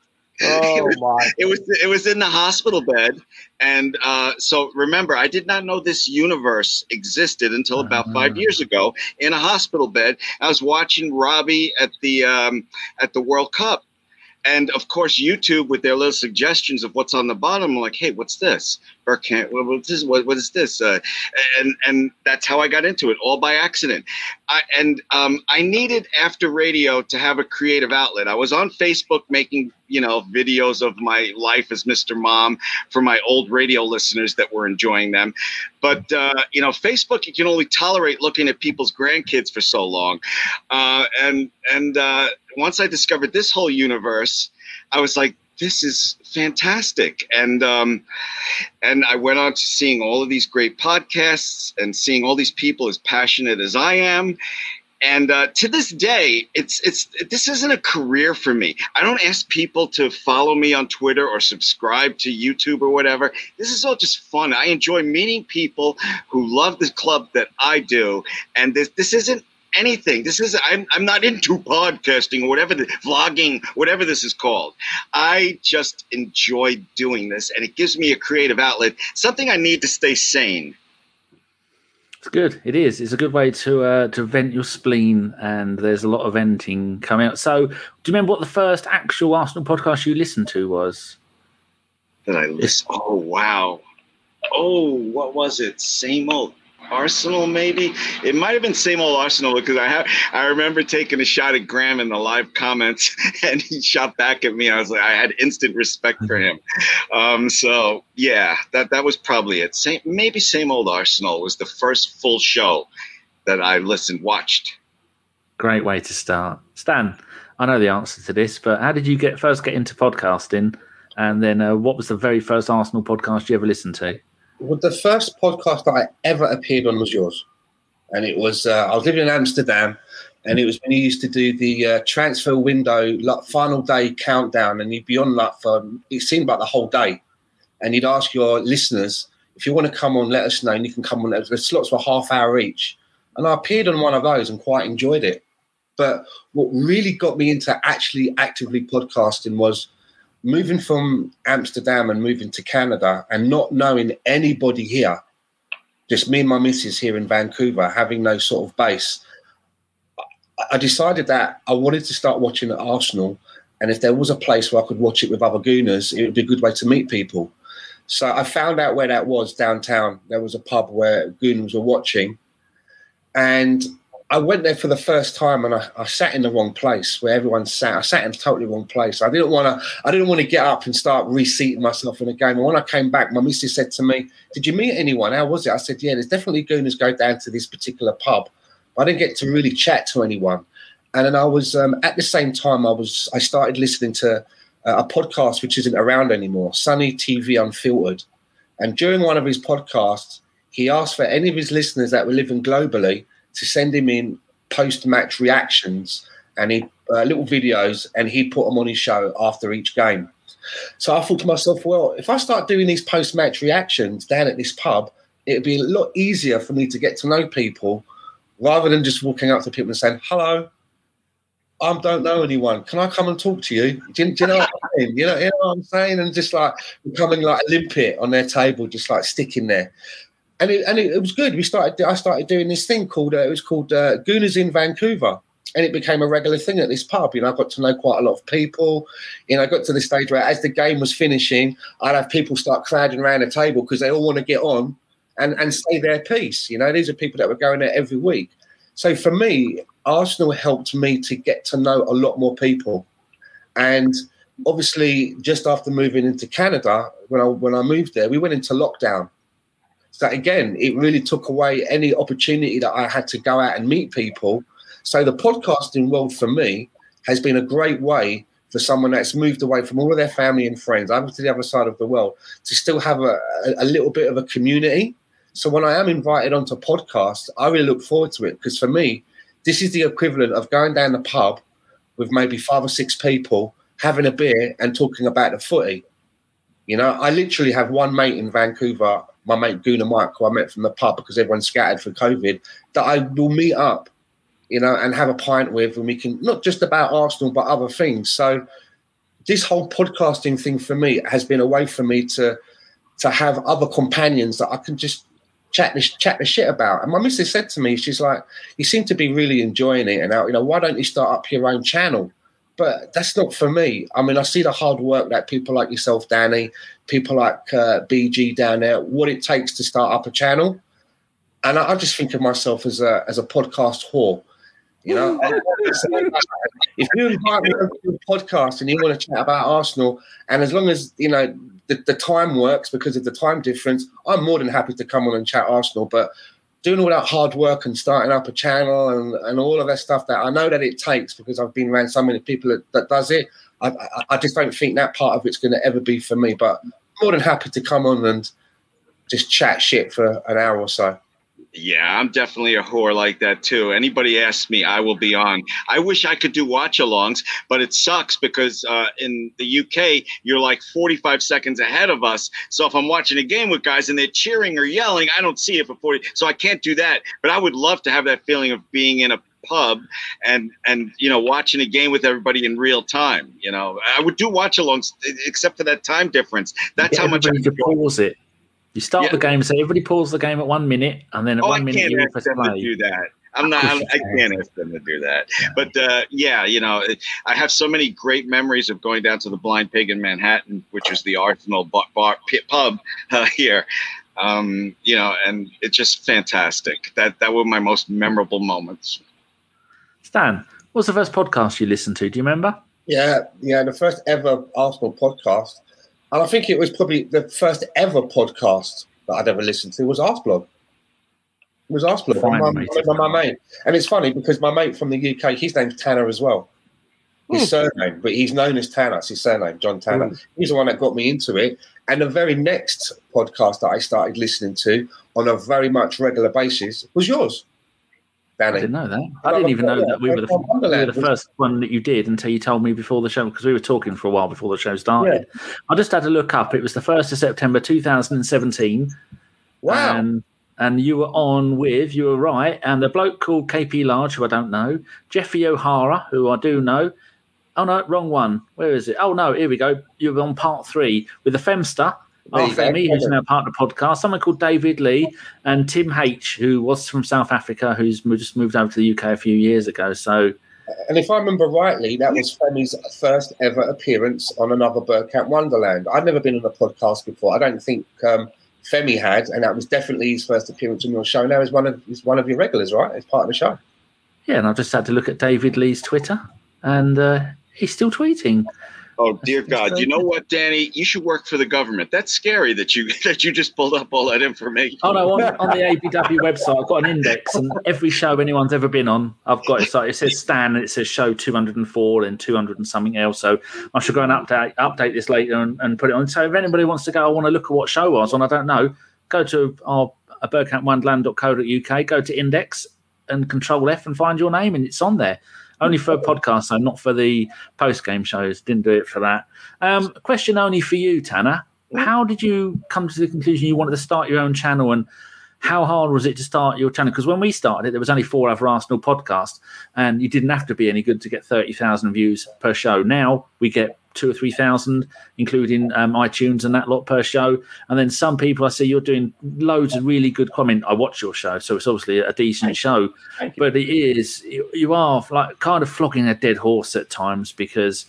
Oh my! it was it was in the hospital bed and uh, so remember i did not know this universe existed until about five Ah. years ago in a hospital bed i was watching robbie at the um, at the world cup and of course youtube with their little suggestions of what's on the bottom I'm like hey what's this Bergkamp, what, what's this? What, what is this uh, and and that's how i got into it all by accident I, and um, I needed after radio to have a creative outlet. I was on Facebook making, you know, videos of my life as Mr. Mom for my old radio listeners that were enjoying them. But uh, you know, Facebook you can only tolerate looking at people's grandkids for so long. Uh, and and uh, once I discovered this whole universe, I was like, this is fantastic. And um, and I went on to seeing all of these great podcasts and seeing all these people as passionate as I am. And uh, to this day, it's it's this isn't a career for me. I don't ask people to follow me on Twitter or subscribe to YouTube or whatever. This is all just fun. I enjoy meeting people who love the club that I do, and this this isn't anything. This is I'm I'm not into podcasting or whatever the vlogging, whatever this is called. I just enjoy doing this, and it gives me a creative outlet, something I need to stay sane. It's good. It is. It's a good way to uh, to vent your spleen, and there's a lot of venting coming out. So, do you remember what the first actual Arsenal podcast you listened to was? that I listen. Oh wow! Oh, what was it? Same old Arsenal, maybe. It might have been same old Arsenal because I have. I remember taking a shot at Graham in the live comments, and he shot back at me. I was like, I had instant respect for him. Um, so yeah, that that was probably it. Same, maybe same old Arsenal was the first full show that I listened, watched. Great way to start, Stan. I know the answer to this, but how did you get first get into podcasting? And then, uh, what was the very first Arsenal podcast you ever listened to? Well, the first podcast that I ever appeared on was yours, and it was uh, I was living in Amsterdam, and it was when you used to do the uh, transfer window like final day countdown, and you'd be on like for it seemed like the whole day, and you'd ask your listeners if you want to come on, let us know, and you can come on. The slots were half hour each, and I appeared on one of those and quite enjoyed it. But what really got me into actually actively podcasting was moving from Amsterdam and moving to Canada and not knowing anybody here, just me and my missus here in Vancouver, having no sort of base. I- decided that I wanted to start watching at Arsenal, and if there was a place where I could watch it with other Gooners, it would be a good way to meet people. So I found out where that was downtown. There was a pub where Gooners were watching, and I went there for the first time and I, I sat in the wrong place where everyone sat. I sat in totally wrong place. I didn't want to. I didn't want to get up and start reseating myself in the game. And when I came back, my missus said to me, "Did you meet anyone? How was it?" I said, "Yeah, there's definitely gooners go down to this particular pub, but I didn't get to really chat to anyone." And then I was um, at the same time. I was. I started listening to uh, a podcast which isn't around anymore, Sunny TV Unfiltered. And during one of his podcasts, he asked for any of his listeners that were living globally to send him in post-match reactions and he uh, little videos, and he'd put them on his show after each game. So I thought to myself, well, if I start doing these post-match reactions down at this pub, it'd be a lot easier for me to get to know people rather than just walking up to people and saying, "Hello, I don't know anyone. Can I come and talk to you?" Do you, do you know what I mean? You know, you know what I'm saying? And just like becoming like a limpet on their table, just like sticking there and it, and it, was good. We started. I started doing this thing called uh, it was called uh, Gooners in Vancouver, and it became a regular thing at this pub. You know, I got to know quite a lot of people. You know, I got to the stage where as the game was finishing, I'd have people start crowding around the table because they all want to get on and and say their piece. You know, these are people that were going there every week. So for me, Arsenal helped me to get to know a lot more people, and obviously, just after moving into Canada, when I when I moved there, we went into lockdown. So again, it really took away any opportunity that I had to go out and meet people. So the podcasting world for me has been a great way for someone that's moved away from all of their family and friends over to the other side of the world to still have a, a little bit of a community. So when I am invited onto podcasts, I really look forward to it because for me, this is the equivalent of going down the pub with maybe five or six people, having a beer and talking about the footy. You know, I literally have one mate in Vancouver, my mate Gooner Mike, who I met from the pub because everyone's scattered for COVID, that I will meet up you know, and have a pint with, and we can not just about Arsenal but other things. So this whole podcasting thing for me has been a way for me to to have other companions that I can just chat this chat the shit about. And my missus said to me, she's like, "You seem to be really enjoying it, and now you know, why don't you start up your own channel?" But that's not for me. I mean, I see the hard work that people like yourself, Danny, people like uh, BG down there, what it takes to start up a channel. And I, I just think of myself as a as a podcast whore. You know, if you invite me to a podcast and you want to chat about Arsenal, and as long as you know the, the time works because of the time difference, I'm more than happy to come on and chat Arsenal. But doing all that hard work and starting up a channel and, and all of that stuff that I know that it takes because I've been around so many people that, that does it. I, I, I just don't think that part of it's going to ever be for me. But more than happy to come on and just chat shit for an hour or so. Yeah, I'm definitely a whore like that too. Anybody asks me, I will be on. I wish I could do watch alongs, but it sucks because uh, in the UK, you're like 45 seconds ahead of us. So if I'm watching a game with guys and they're cheering or yelling, I don't see it for 40. So I can't do that. But I would love to have that feeling of being in a pub and and you know watching a game with everybody in real time you know i would do watch alongs except for that time difference that's yeah, how much i to pause it you start Yeah. the game, so everybody pulls the game at one minute, and then at Oh, I one minute can't you ask press them to play. do that. I'm not. I'm, I can't ask them to do that. But uh, yeah, you know, I have so many great memories of going down to the Blind Pig in Manhattan, which is the Arsenal bar, bar pub uh, here. Um, you know, and it's just fantastic. That that were my most memorable moments. Stan, what's the first podcast you listened to? Do you remember? Yeah, yeah, the first ever Arsenal podcast, and I think it was probably the first ever podcast that I'd ever listened to was Arseblog. It was Arseblog. Fine, my, mate. my, my mate, and it's funny because my mate from the UK, his name's Tanner as well. His hmm. surname, but he's known as Tanner. It's his surname, John Tanner. Hmm. He's the one that got me into it. And the very next podcast that I started listening to on a very much regular basis was yours, I didn't know that. I didn't even know that we were the, we were the first one that you did until you told me before the show because we were talking for a while before the show started. I just had to look up. It was the first of September 2017. Wow. And, and you were on with, you were right, and the bloke called KP Large, who I don't know, Jeffy O'Hara, who I do know. Oh, no, wrong one. Where is it? Oh, no, here we go. You were on part three with the Femster, There go. Femi, who's now part of the podcast, someone called David Lee, and Tim H, who was from South Africa, who's just moved over to the UK a few years ago. So, And if I remember rightly, that was Femi's first ever appearance on another Bergkamp Wonderland. I've never been on a podcast before. I don't think um, Femi had, and that was definitely his first appearance on your show. Now he's one of he's one of your regulars, right? It's part of the show. yeah, and I've just had to look at David Lee's Twitter, and uh, he's still tweeting. Oh dear God! You know what, Danny? You should work for the government. That's scary that you that you just pulled up all that information. Oh no, on, on the ABW website, I've got an index, and every show anyone's ever been on, I've got it. So it says Stan, and it says show 204 and 200 and something else. So I should go and update update this later and, and put it on. So if anybody wants to go, I want to look at what show I was on, I don't know, go to our uh, bergkampwonderland.co.uk, go to index and control F and find your name, and it's on there. Only for a podcasts, so not for the post game shows. Didn't do it for that. Um, question only for you, Tannor. How did you come to the conclusion you wanted to start your own channel and how hard was it to start your channel? Because when we started it, there was only four other Arsenal podcasts, and you didn't have to be any good to get thirty thousand views per show. Now we get two or three thousand, including um, iTunes and that lot per show. And then some people I see you're doing loads of really good comment. I watch your show, so it's obviously a decent show, Thank you. but it is you, are like kind of flogging a dead horse at times because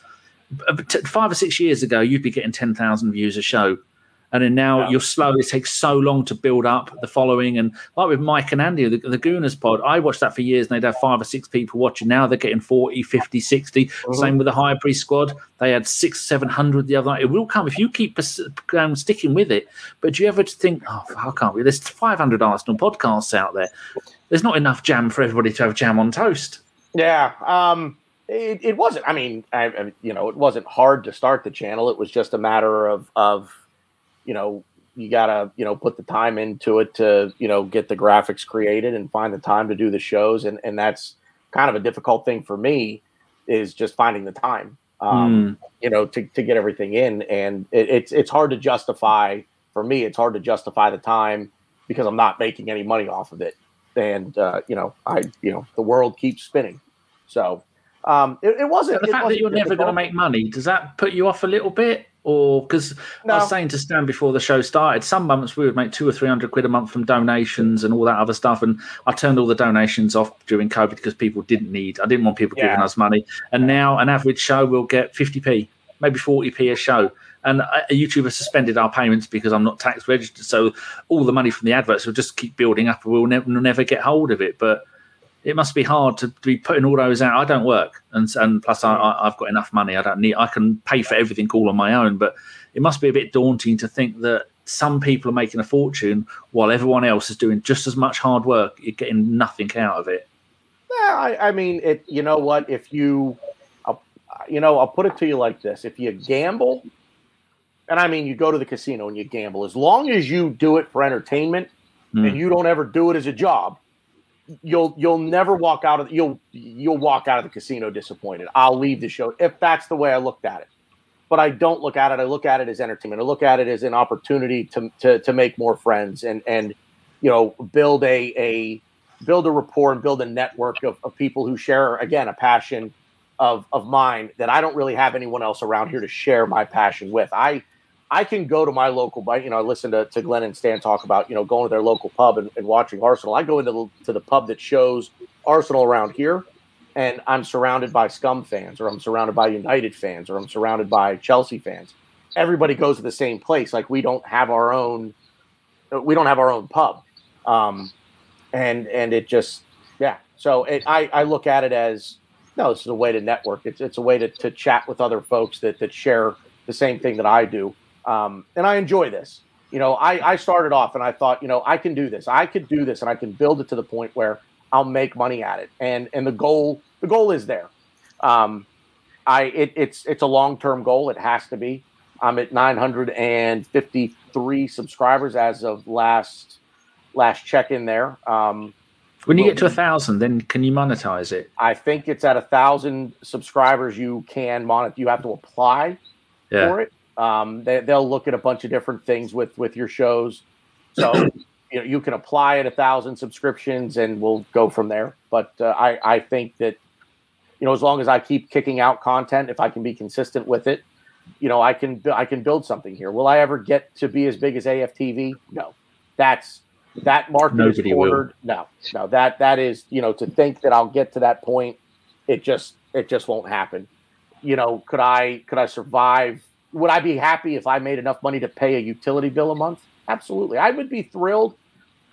uh, five or six years ago you'd be getting ten thousand views a show and then now Yeah. you're slow. It takes so long to build up the following. And like with Mike and Andy, the, the Gooners pod, I watched that for years and they'd have five or six people watching. Now they're getting 40, 50, 60. Mhm. Same with the High Priest squad. They had six, 700 the other night. It will come if you keep um, sticking with it. But do you ever think, oh, I can't we? there's 500 Arsenal podcasts out there. There's not enough jam for everybody to have jam on toast. Yeah, um, it, it wasn't. I mean, I, you know, it wasn't hard to start the channel. It was just a matter of of, you know, you gotta you know put the time into it to you know get the graphics created and find the time to do the shows, and and that's kind of a difficult thing for me is just finding the time. Um, you know, to, to get everything in. And it, it's it's hard to justify for me. It's hard to justify the time because I'm not making any money off of it. And uh, you know, I you know the world keeps spinning. So um, it, it wasn't. But the fact that you're never going to make money, does that put you off a little bit? Or because I was saying to Stan before the show started, some months we would make two or three hundred quid a month from donations and all that other stuff. And I turned all the donations off during COVID because people didn't need. I didn't want people giving us money. And now an average show will get fifty p, maybe forty p a show. And a YouTuber suspended our payments because I'm not tax registered. So all the money from the adverts will just keep building up, and we'll never, we'll never get hold of it. But it must be hard to be putting all those out. I don't work, and and plus I, I, I've got enough money. I don't need. I can pay for everything all on my own. But it must be a bit daunting to think that some people are making a fortune while everyone else is doing just as much hard work. You're getting nothing out of it. Yeah, I, I mean, it. You know what? If you, I'll, you know, I'll put it to you like this: if you gamble, and I mean, you go to the casino and you gamble, as long as you do it for entertainment Mm. and you don't ever do it as a job, you'll you'll never walk out of you'll you'll walk out of the casino disappointed. I'll leave the show if that's the way I looked at it. But I don't look at it. I look at it as entertainment. I look at it as an opportunity to to, to make more friends and and you know build a a build a rapport and build a network of, of people who share again a passion of of mine that I don't really have anyone else around here to share my passion with. I I can go to my local. You know, I listen to, to Glenn and Stan talk about, you know, going to their local pub and, and watching Arsenal. I go into the, to the pub that shows Arsenal around here, and I'm surrounded by Scum fans, or I'm surrounded by United fans, or I'm surrounded by Chelsea fans. Everybody goes to the same place. Like we don't have our own, we don't have our own pub, um, and and it just yeah. So it, I I look at it as no, this is a way to network. It's it's a way to, to chat with other folks that that share the same thing that I do um, and I enjoy this. You know, I, I started off and I thought, you know, I can do this. I could do this, and I can build it to the point where I'll make money at it. And and the goal the goal is there. Um, I it, it's it's a long term goal. It has to be. I'm at 953 subscribers as of last last check in there. Um, When you get to a thousand, then can you monetize it? I think it's at a thousand subscribers. You can monitor. You have to apply Yeah. for it. Um, they, they'll look at a bunch of different things with with your shows. So you know you can apply at a thousand subscriptions, and we'll go from there. But uh, I I think that you know as long as I keep kicking out content, if I can be consistent with it, you know I can I can build something here. Will I ever get to be as big as AFTV? No, that's that market Nobody is will. cornered. No, no, that that is you know to think that I'll get to that point, it just it just won't happen. You know, could I could I survive? Would I be happy if I made enough money to pay a utility bill a month? Absolutely, I would be thrilled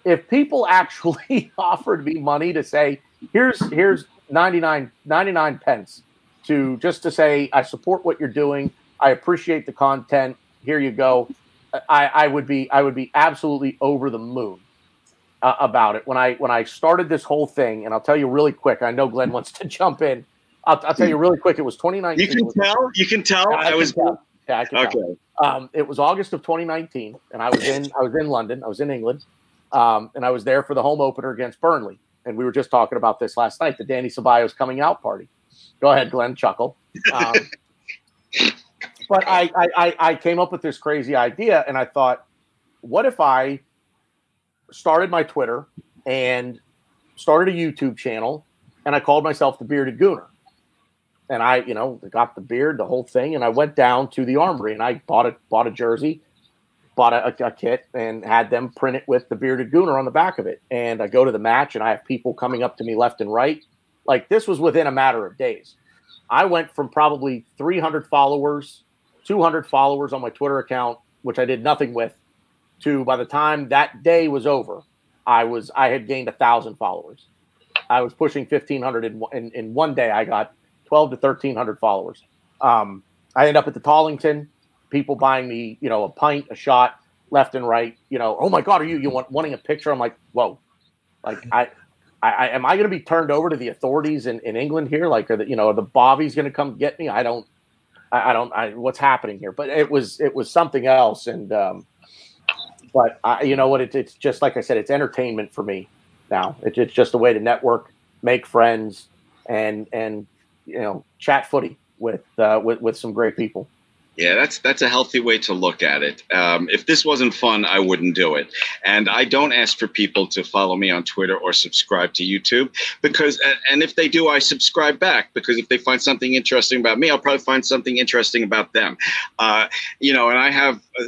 if people actually offered me money to say here's here's 99, 99 pence to just to say I support what you're doing. I appreciate the content. Here you go. I, I would be I would be absolutely over the moon uh, about it when I when I started this whole thing. And I'll tell you really quick. I know Glenn wants to jump in. I'll, I'll tell you really quick. It was 2019. You can was- tell. You can tell. I I was can tell. Yeah, I can okay. Um, it was August of 2019, and I was in I was in London. I was in England, um, and I was there for the home opener against Burnley. And we were just talking about this last night, the Dani Ceballos coming out party. Go ahead, Glenn, chuckle. Um, but I, I, I, I came up with this crazy idea, and I thought, what if I started my Twitter and started a YouTube channel, and I called myself the Bearded Gooner and I, you know, got the beard, the whole thing, and I went down to the armory and I bought a bought a jersey, bought a, a kit, and had them print it with the bearded gooner on the back of it. And I go to the match, and I have people coming up to me left and right. Like this was within a matter of days. I went from probably 300 followers, 200 followers on my Twitter account which I did nothing with, to by the time that day was over, I was I had gained a thousand followers. I was pushing fifteen hundred in, in in one day. I got twelve to thirteen hundred followers. Um, I end up at the Tollington, people buying me, you know, a pint, a shot, left and right. You know, oh my god, are you you want wanting a picture? I'm like, whoa, like I. I, I am I going to be turned over to the authorities in, in England here? Like, are the you know are the Bobbies going to come get me? I don't, I, I don't, I, what's happening here? But it was it was something else, and um, but I, you know what? It, it's just like I said, it's entertainment for me now. It, it's just a way to network, make friends, and and you know chat footy with uh, with with some great people. Yeah, that's that's a healthy way to look at it. Um, if this wasn't fun, I wouldn't do it. And I don't ask for people to follow me on Twitter or subscribe to YouTube because, and if they do, I subscribe back because if they find something interesting about me, I'll probably find something interesting about them. Uh, you know, and I have, uh,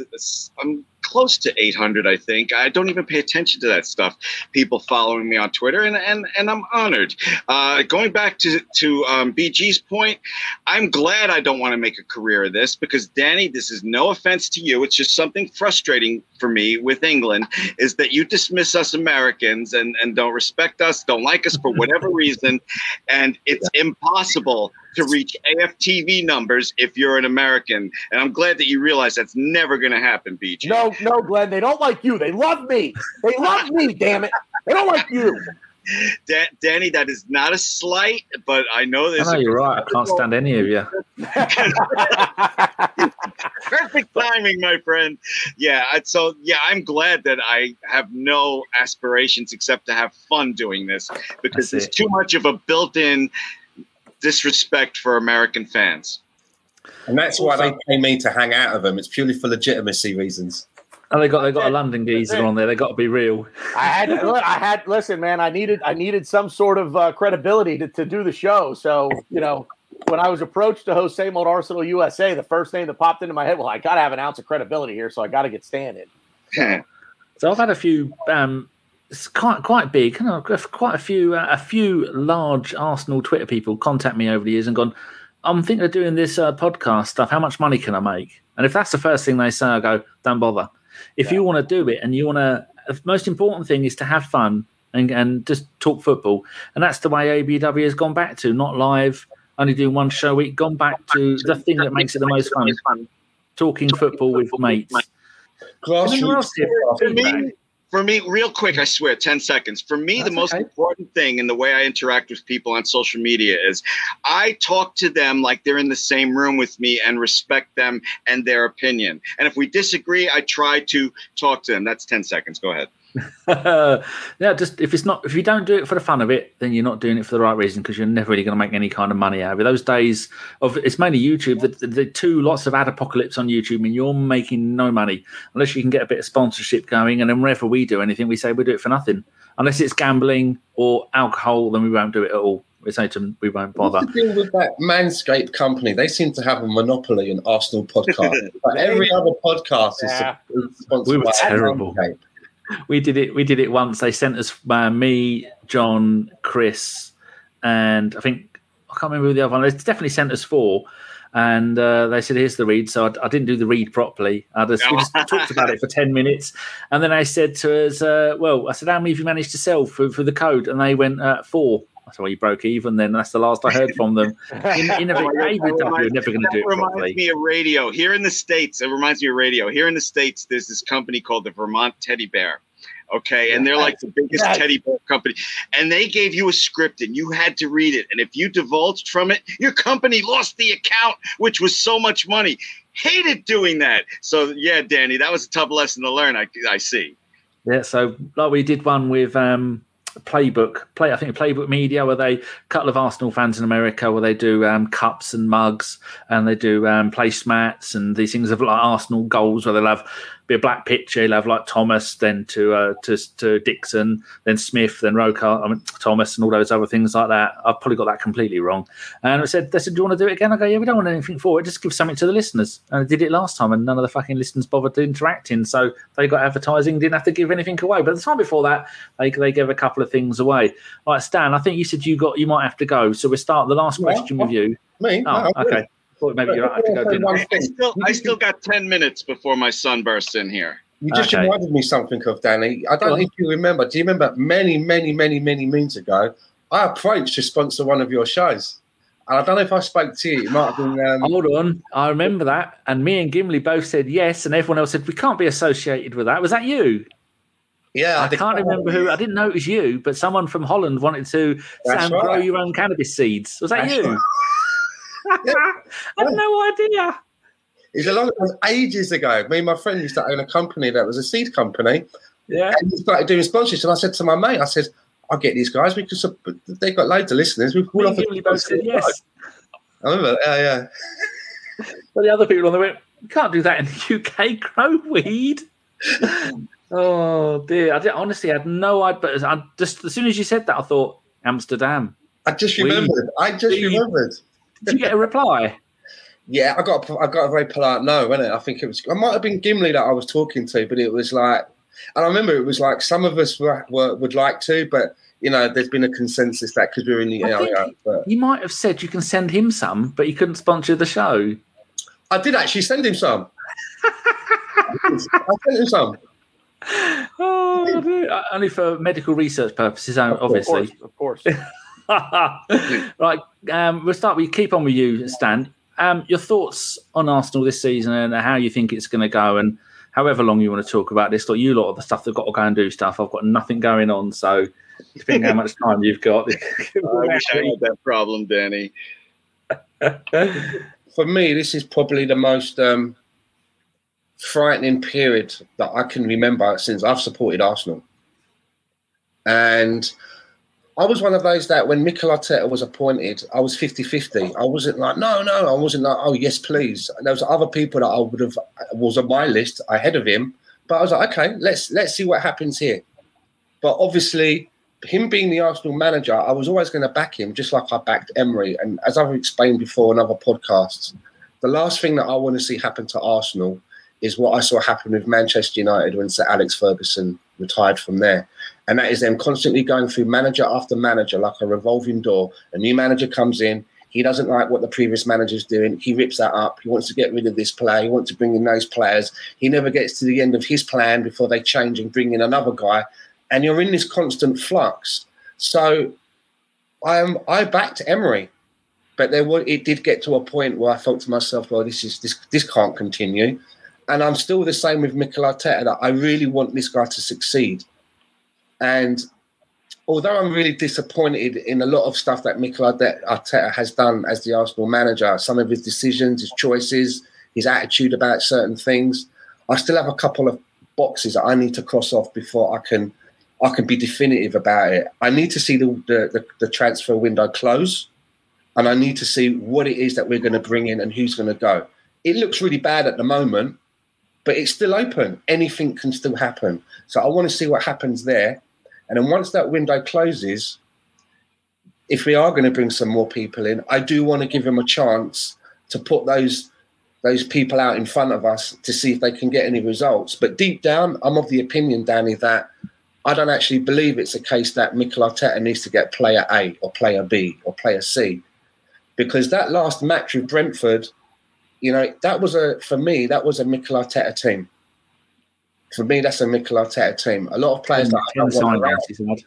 I'm close to 800, I think. I don't even pay attention to that stuff. People following me on Twitter, and and, and I'm honored. Uh, going back to to um, BG's point, I'm glad I don't want to make a career of this because Danny, this is no offense to you. It's just something frustrating for me with England is that you dismiss us Americans and and don't respect us, don't like us for whatever reason, and it's impossible to reach AFTV numbers if you're an American. And I'm glad that you realize that's never going to happen, BG. No, no, Glenn. They don't like you. They love me. They love me, damn it. They don't like you. Da- Danny, that is not a slight, but I know this. I know you're right. I can't stand any of you. Perfect timing, my friend. Yeah. So, yeah, I'm glad that I have no aspirations except to have fun doing this because there's too much of a built in disrespect for American fans. And that's why they pay me to hang out of them. It's purely for legitimacy reasons. And they got they got a London geezer on there. They got to be real. I had I had listen, man. I needed I needed some sort of uh, credibility to, to do the show. So you know, when I was approached to host Same Old Arsenal USA, the first name that popped into my head, well, I got to have an ounce of credibility here, so I got to get standing. so I've had a few um, it's quite quite big. Quite a few uh, a few large Arsenal Twitter people contact me over the years and gone. I'm thinking of doing this uh, podcast stuff. How much money can I make? And if that's the first thing they say, I go, don't bother. If yeah. you want to do it and you want to, the most important thing is to have fun and, and just talk football. And that's the way ABW has gone back to, not live, only doing one show a week, gone back to the thing that makes it the most fun, talking football with mates. Grassroots for me, real quick, I mm. swear, 10 seconds. For me, That's the most okay. important thing in the way I interact with people on social media is I talk to them like they're in the same room with me and respect them and their opinion. And if we disagree, I try to talk to them. That's 10 seconds. Go ahead. yeah, just if it's not if you don't do it for the fun of it, then you're not doing it for the right reason because you're never really going to make any kind of money out of it. Those days of it's mainly YouTube. The, the, the, two lots of ad apocalypse on YouTube, and you're making no money unless you can get a bit of sponsorship going. And then whenever we do anything, we say we do it for nothing. Unless it's gambling or alcohol, then we won't do it at all. We say to them, we won't bother. What's the deal with that Manscaped company? They seem to have a monopoly on Arsenal podcast. but every other podcast yeah. is sponsored we were terrible. Manscaped we did it. We did it once. They sent us uh, me, John, Chris, and I think I can't remember the other one. They definitely sent us four, and uh, they said, "Here's the read." So I, I didn't do the read properly. I just, we just talked about it for ten minutes, and then I said to us, uh, "Well, I said, how many have you managed to sell for, for the code?" And they went uh, four. That's why you broke even. Then that's the last I heard from them. In, in a, ABW, never going to do it reminds properly. me of radio here in the states. It reminds me of radio here in the states. There's this company called the Vermont Teddy Bear. Okay, and they're like the biggest teddy bear company, and they gave you a script and you had to read it. And if you divulged from it, your company lost the account, which was so much money. Hated doing that. So yeah, Danny, that was a tough lesson to learn. I I see. Yeah, so like we did one with um playbook play i think playbook media where they couple of arsenal fans in america where they do um, cups and mugs and they do um, placemats and these things of like arsenal goals where they'll have be a black picture. He'll have like Thomas, then to uh, to to Dixon, then Smith, then Roca, I mean Thomas, and all those other things like that. I've probably got that completely wrong. And I said, they said, do you want to do it again? I go, yeah, we don't want anything for it. Just give something to the listeners. And I did it last time, and none of the fucking listeners bothered interacting. So they got advertising, didn't have to give anything away. But the time before that, they they gave a couple of things away. Right, Stan, I think you said you got you might have to go. So we start the last question with you. Me? Oh, no, okay. Thought maybe you had to go. Didn't I still, I still got 10 minutes before my son bursts in here. You just Okay. reminded me something of Danny. I don't Go know if you remember. Do you remember many, many, many, many moons ago? I approached to sponsor one of your shows, and I don't know if I spoke to you. It might have been. Um, Hold on, I remember that, and me and Gimli both said yes, and everyone else said we can't be associated with that. Was that you? yeah, I can't remember who. I didn't know it was you, but someone from Holland wanted to That's Sam, grow your own cannabis seeds. Was that That's you? right. I had no idea. It's a long, it was ages ago. Me and my friend used to own a company that was a seed company, Yeah. and we started doing sponsorships. And I said to my mate, I said, "I'll get these guys because they've got loads of listeners. We've all Gimli both said yes. I remember. Yeah, yeah. But the other people on the went, you can't do that in the UK. Grow weed. oh dear! I did, honestly had no idea. But I just as soon as you said that, I thought Amsterdam. I just Weed. remembered. I just Weed. remembered. Did you get a reply? Yeah, I got a, I got a very polite no, wasn't it? I think it was. I might have been Gimli that I was talking to, but it was like, and I remember it was like some of us were, were would like to, but you know, there's been a consensus that because we're in the area. But You might have said you can send him some, but you couldn't sponsor the show. I did actually send him some. I sent him some. Oh. Uh, only for medical research purposes, uh, obviously. of course. Of course. right, um, we'll start with keep on with you, Stan. Um, your thoughts on Arsenal this season and how you think it's going to go, and however long you want to talk about this. Like you lot of the stuff they've got to go and do stuff. I've got nothing going on, so depending how much time you've got. I wish I had that problem, Danny. For me, this is probably the most um, frightening period that I can remember since I've supported Arsenal. And I was one of those that when Mikel Arteta was appointed, I was 50 50. I wasn't like, no, no, I wasn't like, oh, yes, please. And there was other people that I would have, was on my list ahead of him. But I was like, okay, let's let's see what happens here. But obviously, him being the Arsenal manager, I was always going to back him, just like I backed Emery. And as I've explained before in other podcasts, the last thing that I want to see happen to Arsenal is what I saw happen with Manchester United when Sir Alex Ferguson retired from there. And that is them constantly going through manager after manager like a revolving door. A new manager comes in, he doesn't like what the previous manager's doing. He rips that up. He wants to get rid of this player. He wants to bring in those players. He never gets to the end of his plan before they change and bring in another guy. And you're in this constant flux. So I am I backed Emery, but there it did get to a point where I thought to myself, well, this is this this can't continue. And I'm still the same with Mikel Arteta that I really want this guy to succeed. And although I'm really disappointed in a lot of stuff that Mikel Arteta has done as the Arsenal manager, some of his decisions, his choices, his attitude about certain things, I still have a couple of boxes that I need to cross off before I can I can be definitive about it. I need to see the the, the, the transfer window close, and I need to see what it is that we're going to bring in and who's going to go. It looks really bad at the moment, but it's still open. Anything can still happen. So I want to see what happens there. And then once that window closes, if we are going to bring some more people in, I do want to give them a chance to put those those people out in front of us to see if they can get any results. But deep down, I'm of the opinion, Danny, that I don't actually believe it's a case that Mikel Arteta needs to get player A or player B or player C. Because that last match with Brentford, you know, that was a for me, that was a Mikel Arteta team. For me, that's a Mikel Arteta team. A lot of players that I don't want around. he.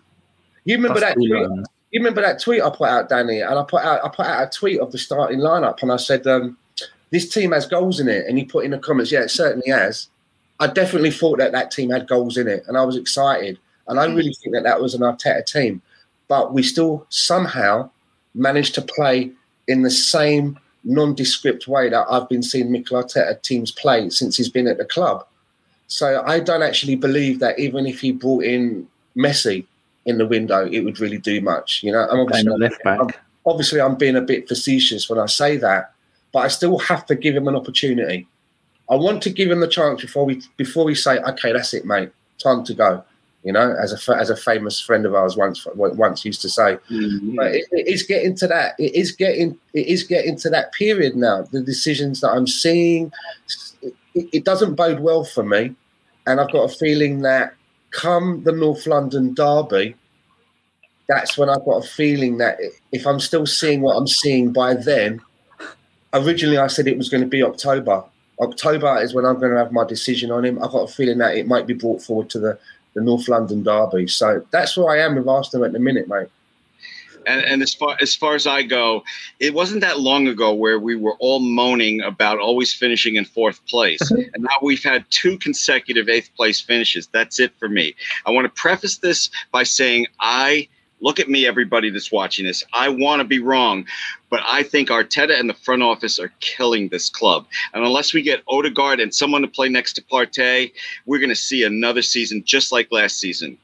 You remember Plus that tweet? You remember that tweet I put out, Danny? And I put out I put out a tweet of the starting lineup, and I said, um, "This team has goals in it." And you put in the comments, "Yeah, it certainly has." I definitely thought that that team had goals in it, and I was excited. And I really think that that was an Arteta team, but we still somehow managed to play in the same nondescript way that I've been seeing Mikel Arteta teams play since he's been at the club. So I don't actually believe that even if he brought in Messi in the window, it would really do much. You know, I'm obviously, left back. obviously I'm being a bit facetious when I say that, but I still have to give him an opportunity. I want to give him the chance before we before we say, okay, that's it, mate, time to go. You know, as a as a famous friend of ours once once used to say, mm-hmm. but it, it is getting to that. It is getting. It is getting to that period now. The decisions that I'm seeing, it, it doesn't bode well for me, and I've got a feeling that come the North London derby, that's when I've got a feeling that if I'm still seeing what I'm seeing by then, originally I said it was going to be October. October is when I'm going to have my decision on him. I've got a feeling that it might be brought forward to the, the North London derby. So that's where I am with Arsenal at the minute, mate. And, and as far as far as I go, it wasn't that long ago where we were all moaning about always finishing in fourth place, mm-hmm. and now we've had two consecutive eighth place finishes. That's it for me. I want to preface this by saying I look at me, everybody that's watching this. I want to be wrong, but I think Arteta and the front office are killing this club. And unless we get Odegaard and someone to play next to Partey, we're going to see another season just like last season.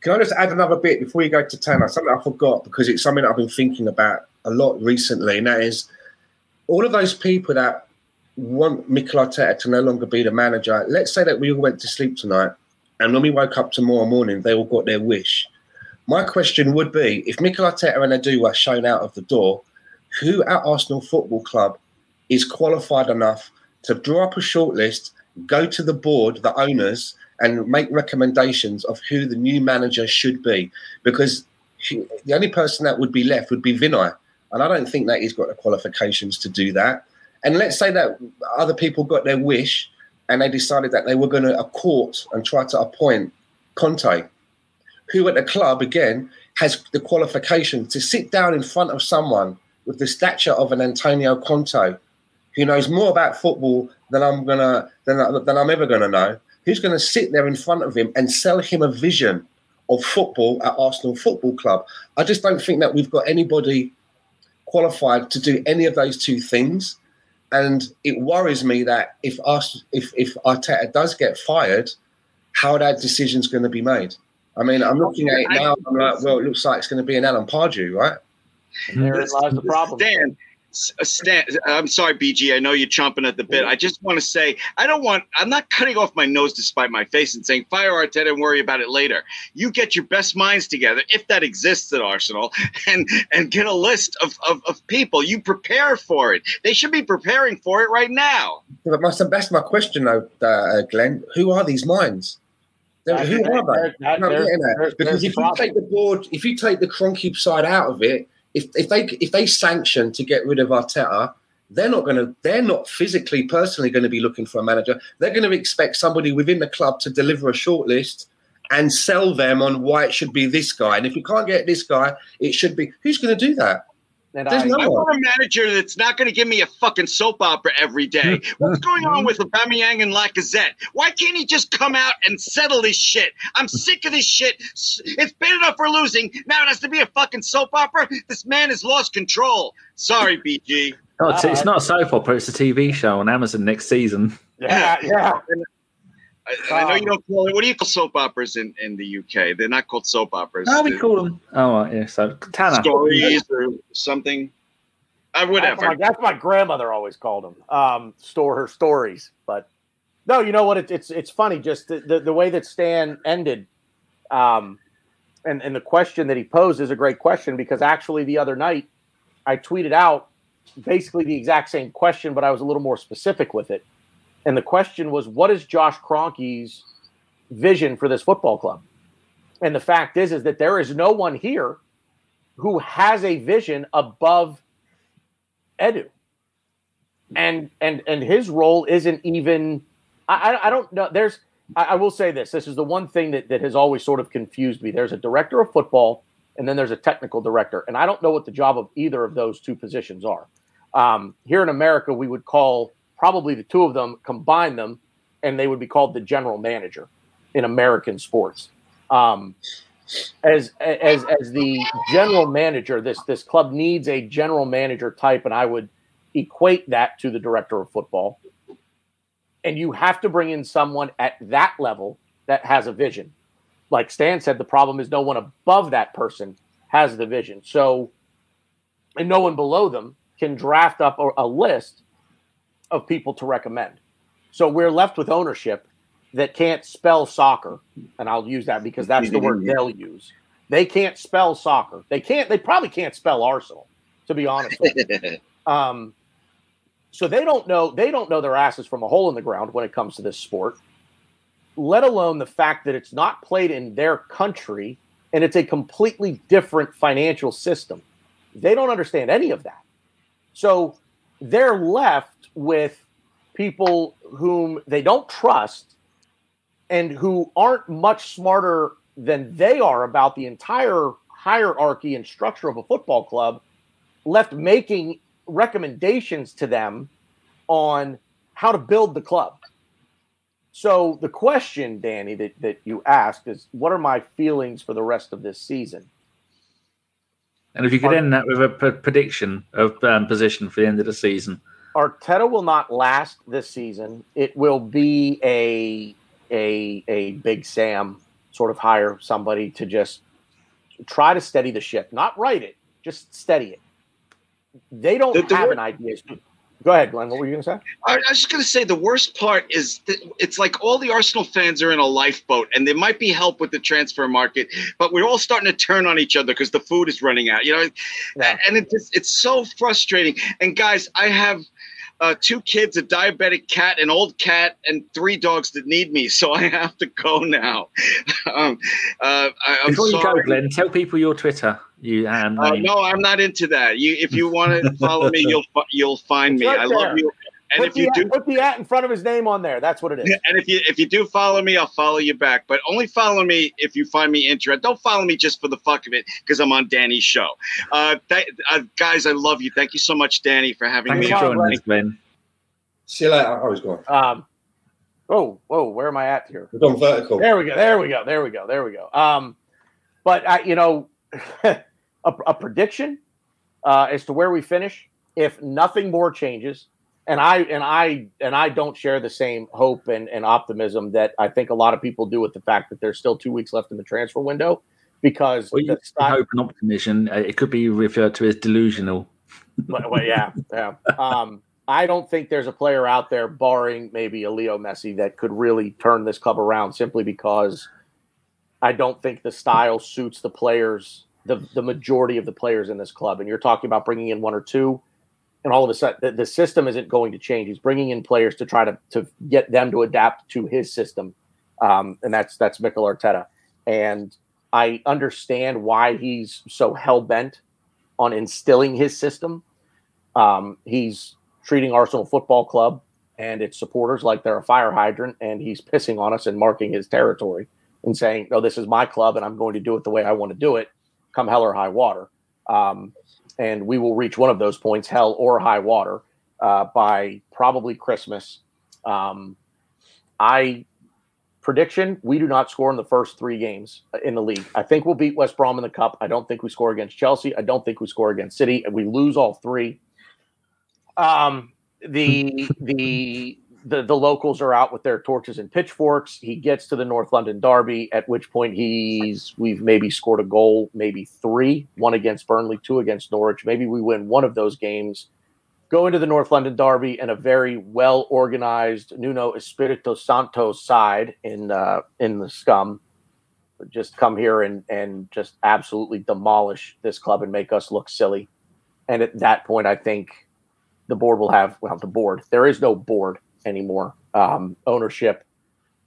Can I just add another bit before you go to Tannor? Something I forgot because it's something I've been thinking about a lot recently, and that is all of those people that want Mikel Arteta to no longer be the manager. Let's say that we all went to sleep tonight, and when we woke up tomorrow morning, they all got their wish. My question would be if Mikel Arteta and Edu were shown out of the door, who at Arsenal Football Club is qualified enough to draw up a shortlist, go to the board, the owners, and make recommendations of who the new manager should be? Because the only person that would be left would be Vinai. And I don't think that he's got the qualifications to do that. And let's say that other people got their wish and they decided that they were going to court and try to appoint Conte, who at the club, again, has the qualification to sit down in front of someone with the stature of an Antonio Conte, who knows more about football than I'm gonna than, than I'm ever gonna know. Who's going to sit there in front of him and sell him a vision of football at Arsenal Football Club? I just don't think that we've got anybody qualified to do any of those two things. And it worries me that if us, if if Arteta does get fired, how that decision's going to be made. I mean, I'm looking at it now. I'm like, well, it looks like it's going to be an Alan Pardew, right? And therein lies the problem. Dan, Stan, I'm sorry, BG. I know you're chomping at the bit. I just want to say I don't want. I'm not cutting off my nose to spite my face and saying fire Arteta and worry about it later. You get your best minds together, if that exists at Arsenal, and and get a list of of, of people. You prepare for it. They should be preparing for it right now. But my, that's my question, though, uh, Glenn. Who are these minds? They're, who are they? No, there's, because if you take the board, if you take the Kroenke side out of it if, if they if they sanction to get rid of Arteta, they're not going to they're not physically personally going to be looking for a manager. They're going to expect somebody within the club to deliver a shortlist and sell them on why it should be this guy. And if you can't get this guy, it should be who's going to do that? And I, no I want a manager that's not going to give me a fucking soap opera every day. What's going on with Aubameyang and Lacazette? Why can't he just come out and settle this shit? I'm sick of this shit. It's bad enough for losing. Now it has to be a fucking soap opera. This man has lost control. Sorry, BG. No, oh, it's, it's not a soap opera. It's a TV show on Amazon next season. Yeah, yeah. I, I, know you don't call it. What do you call soap operas in, in the UK? They're not called soap operas. No, we call them. Oh, right, yeah. So Tannor stories or something. Uh, whatever. That's my, that's my, grandmother always called them. Um, store her stories, but no, you know what? It, it's it's funny. Just the, the, the way that Stan ended, um, and and the question that he posed is a great question because actually the other night I tweeted out basically the exact same question, but I was a little more specific with it and the question was, what is Josh Kroenke's vision for this football club? And the fact is, is that there is no one here who has a vision above Edu. And and and his role isn't even I, I don't know. There's I, I will say this. This is the one thing that, that has always sort of confused me. There's a director of football and then there's a technical director. And I don't know what the job of either of those two positions are. Um, here in America, we would call probably the two of them combine them, and they would be called the general manager in American sports. Um, as as as the general manager, this this club needs a general manager type, and I would equate that to the director of football. And you have to bring in someone at that level that has a vision. Like Stan said, the problem is no one above that person has the vision. So, and no one below them can draft up a, a list of people to recommend. So we're left with ownership that can't spell soccer, and I'll use that because that's the word they'll use. They can't spell soccer. They can't. They probably can't spell Arsenal, to be honest. um, so they don't know. They don't know their asses from a hole in the ground when it comes to this sport. Let alone the fact that it's not played in their country and it's a completely different financial system. They don't understand any of that. So they're left with people whom they don't trust and who aren't much smarter than they are about the entire hierarchy and structure of a football club left making recommendations to them on how to build the club. So the question, Danny, that, that you asked is what are my feelings for the rest of this season? And if you could end that with a p- prediction of um, position for the end of the season. Arteta will not last this season. It will be a a a big Sam sort of hire somebody to just try to steady the ship, not write it, just steady it. They don't the, the have word, an idea. Go ahead, Glenn. What were you going to say? I, I was just going to say the worst part is that it's like all the Arsenal fans are in a lifeboat, and there might be help with the transfer market, but we're all starting to turn on each other because the food is running out. You know, yeah. and it's it's so frustrating. And guys, I have uh, two kids, a diabetic cat, an old cat, and three dogs that need me. So I have to go now. um, uh, I, am Before you go, Glenn, tell people your Twitter. You and uh, no, I'm not into that. You, if you want to follow me, you'll you'll find me. Right I love you. And put if you at, do put the at in front of his name on there, that's what it is. And if you if you do follow me, I'll follow you back. But only follow me if you find me interesting. Don't follow me just for the fuck of it because I'm on Danny's show. Uh, th- uh, guys, I love you. Thank you so much, Danny, for having Thanks me. For joining us, Ben. See you later. I was going. Um, oh, whoa, where am I at here? We're going vertical. There we go. There we go. There we go. There we go. Um, but I, you know, a, a prediction uh, as to where we finish if nothing more changes and I and I and I don't share the same hope and, and optimism that I think a lot of people do with the fact that there's still two weeks left in the transfer window because well, the hope and optimism uh, it could be referred to as delusional. well, yeah, yeah. Um, I don't think there's a player out there, barring maybe a Leo Messi, that could really turn this club around simply because I don't think the style suits the players, the the majority of the players in this club. And you're talking about bringing in one or two and all of a sudden the, the, system isn't going to change. He's bringing in players to try to to get them to adapt to his system, um, and that's that's Mikel Arteta. And I understand why he's so hell bent on instilling his system. Um, he's treating Arsenal Football Club and its supporters like they're a fire hydrant, and he's pissing on us and marking his territory and saying, "No, this is my club, and I'm going to do it the way I want to do it, come hell or high water." Um, and we will reach one of those points, hell or high water, uh, by probably Christmas. Um, I prediction: we do not score in the first three games in the league. I think we'll beat West Brom in the cup. I don't think we score against Chelsea. I don't think we score against City, we lose all three. Um, the the the, the locals are out with their torches and pitchforks. He gets to the North London Derby, at which point he's we've maybe scored a goal, maybe three, one against Burnley, two against Norwich. Maybe we win one of those games. Go into the North London Derby and a very well organized Nuno Espirito Santo side in uh, in the scum. Just come here and and just absolutely demolish this club and make us look silly. And at that point, I think the board will have well the board. There is no board anymore. Um, ownership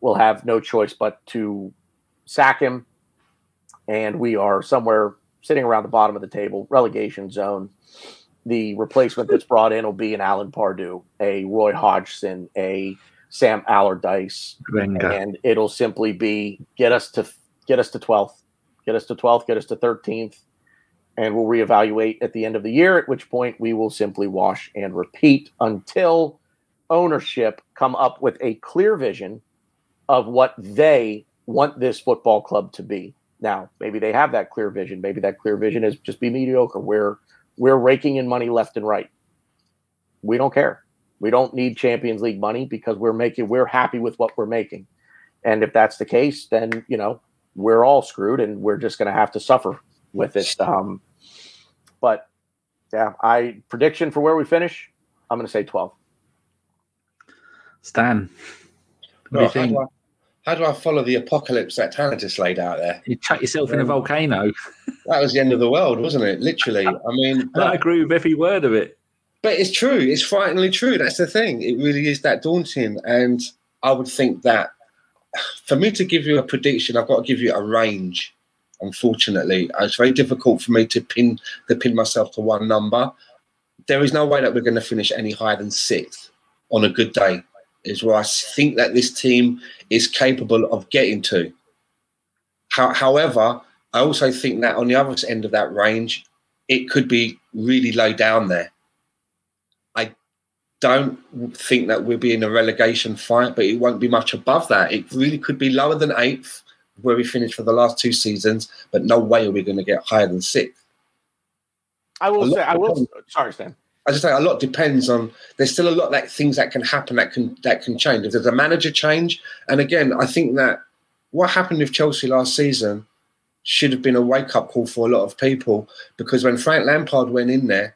will have no choice but to sack him, and we are somewhere sitting around the bottom of the table, relegation zone. The replacement that's brought in will be an Alan Pardew, a Roy Hodgson, a Sam Allardyce, and it'll simply be get us to get us to twelfth, get us to twelfth, get us to thirteenth, and we'll reevaluate at the end of the year. At which point we will simply wash and repeat until ownership come up with a clear vision of what they want this football club to be. Now, maybe they have that clear vision. Maybe that clear vision is just be mediocre. We're we're raking in money left and right. We don't care. We don't need Champions League money because we're making we're happy with what we're making. And if that's the case, then you know we're all screwed, and we're just going to have to suffer with it. Um, but yeah, I prediction for where we finish. I'm going to say 12. Stan, what do you think? How do, I, how do, I, follow the apocalypse that Tannor just laid out there? You chuck yourself in a um, volcano. That was the end of the world, wasn't it? Literally. I mean, but, I agree with every word of it. But it's true. It's frighteningly true. That's the thing. It really is that daunting. And I would think that for me to give you a prediction, I've got to give you a range. Unfortunately, it's very difficult for me to pin to pin myself to one number there is no way that we're going to finish any higher than sixth on a good day. Is where I think that this team is capable of getting to. How, however, I also think that on the other end of that range, it could be really low down there. I don't think that we'll be in a relegation fight, but it won't be much above that. It really could be lower than eighth, where we finished for the last two seasons, but no way are we going to get higher than sixth. I will say, I will. Sorry, Stan. I just say a lot depends on. There's still a lot like things that can happen that can that can change. If there's a manager change, and again, I think that what happened with Chelsea last season should have been a wake up call for a lot of people because when Frank Lampard went in there,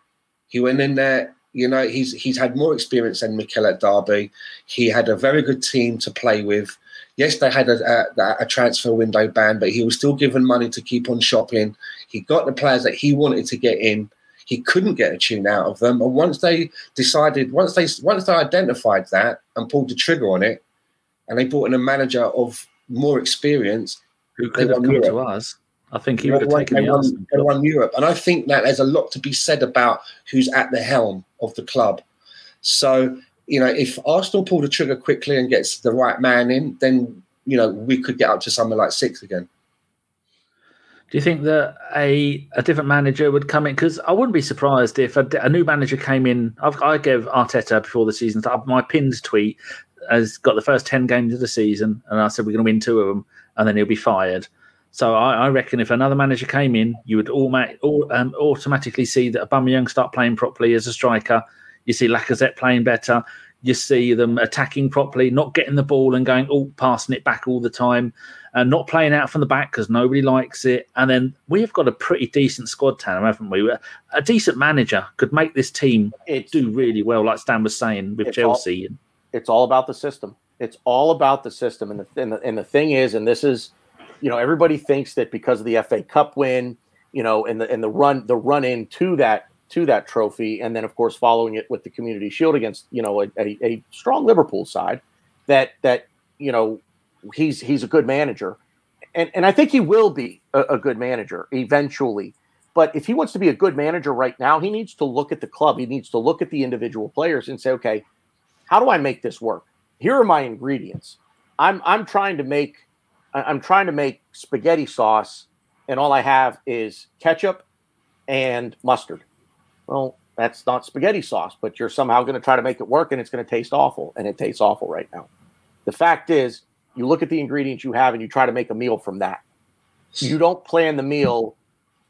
he went in there. You know, he's he's had more experience than Mikel at Derby. He had a very good team to play with. Yes, they had a, a, a, transfer window ban, but he was still given money to keep on shopping. He got the players that he wanted to get in. He couldn't get a tune out of them. And once they decided, once they once they identified that and pulled the trigger on it, and they brought in a manager of more experience, who could have come Europe. to us. I think he would have taken the won, they won Europe, and I think that there's a lot to be said about who's at the helm of the club. So you know, if Arsenal pull the trigger quickly and gets the right man in, then you know we could get up to something like six again. Do you think that a a different manager would come in? Because I wouldn't be surprised if a, a new manager came in. I've, I gave Arteta before the season. My pinned tweet has got the first ten games of the season, and I said we're going to win two of them, and then he'll be fired. So I, I reckon if another manager came in, you would automa- um, automatically see that Aubameyang start playing properly as a striker. You see Lacazette playing better. You see them attacking properly, not getting the ball and going, oh, passing it back all the time, and not playing out from the back because nobody likes it. And then we've got a pretty decent squad, Tannor, haven't we? A decent manager could make this team it's, do really well, like Stan was saying with Chelsea. All, it's all about the system. It's all about the system. And the, and the, and the thing is, and this is, you know, everybody thinks that because of the FA Cup win, you know, and the and the run the run into that to that trophy, and then of course following it with the Community Shield against you know a, a, a strong Liverpool side that that you know he's he's a good manager, and and I think he will be a, a good manager eventually. But if he wants to be a good manager right now, he needs to look at the club. He needs to look at the individual players and say, okay, how do I make this work? Here are my ingredients. I'm I'm trying to make I'm trying to make spaghetti sauce, and all I have is ketchup and mustard. Well, that's not spaghetti sauce, but you're somehow going to try to make it work and it's going to taste awful. And it tastes awful right now. The fact is, you look at the ingredients you have and you try to make a meal from that. You don't plan the meal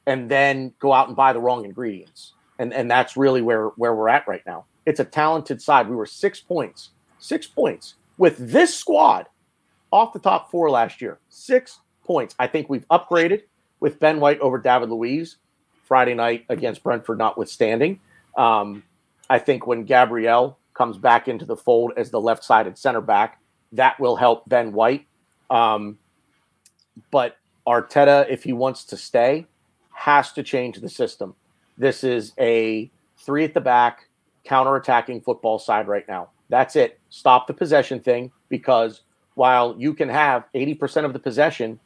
and then go out and buy the wrong ingredients. And, and that's really where, where we're at right now. It's a talented side. We were six points, six points with this squad off the top four last year. Six points. I think we've upgraded with Ben White over David Luiz. Friday night against Brentford, notwithstanding. Um, I think when Gabriel comes back into the fold as the left sided center back, that will help Ben White. Um, but Arteta, if he wants to stay, has to change the system. This is a three at the back, counter attacking football side right now. That's it. Stop the possession thing because while you can have 80% of the possession,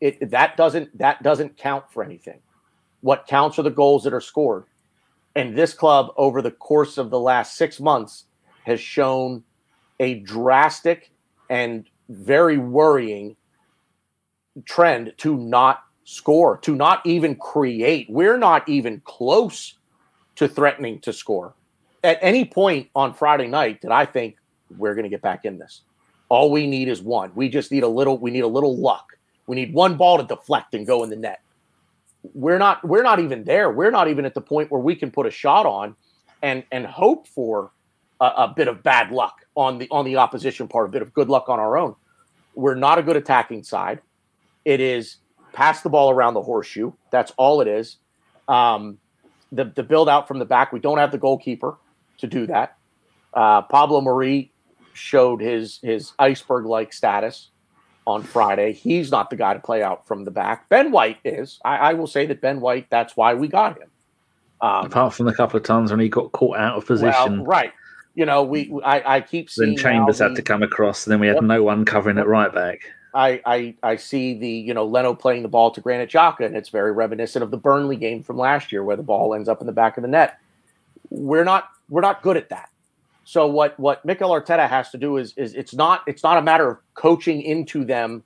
it that doesn't that doesn't count for anything. What counts are the goals that are scored. And this club, over the course of the last six months, has shown a drastic and very worrying trend to not score, to not even create. We're not even close to threatening to score. At any point on Friday night, did I think we're going to get back in this? All we need is one. We just need a little. We need a little luck. We need one ball to deflect and go in the net we're not we're not even there. We're not even at the point where we can put a shot on and and hope for a, a, bit of bad luck on the on the opposition part, a bit of good luck on our own. We're not a good attacking side. It is pass the ball around the horseshoe. That's all it is. Um, the the build out from the back. We don't have the goalkeeper to do that. Uh, Pablo Mari showed his his iceberg like status on Friday. He's not the guy to play out from the back. Ben White is. I, I will say that Ben White. That's why we got him. Um, Apart from the couple of times when he got caught out of position, well, right? You know, we I, I keep seeing. Then Chambers had to come across, and then we had no one covering it right back. I, I I see the you know Leno playing the ball to Granit Xhaka, and it's very reminiscent of the Burnley game from last year, where the ball ends up in the back of the net. We're not we're not good at that. So what what Mikel Arteta has to do is is it's not it's not a matter of coaching into them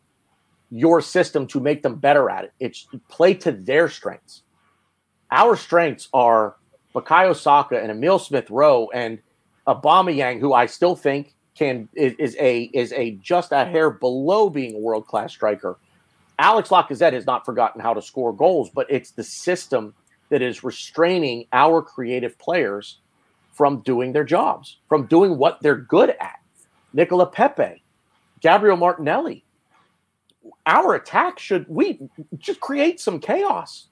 your system to make them better at it. It's play to their strengths. Our strengths are Bukayo Saka and Emil Smith Rowe and Aubameyang, who I still think can is, is, a is a just a hair below being a world class striker. Alex Lacazette has not forgotten how to score goals, but it's the system that is restraining our creative players from doing their jobs, from doing what they're good at. Nicolas Pepe, Gabriel Martinelli. Our attack should we just create some chaos.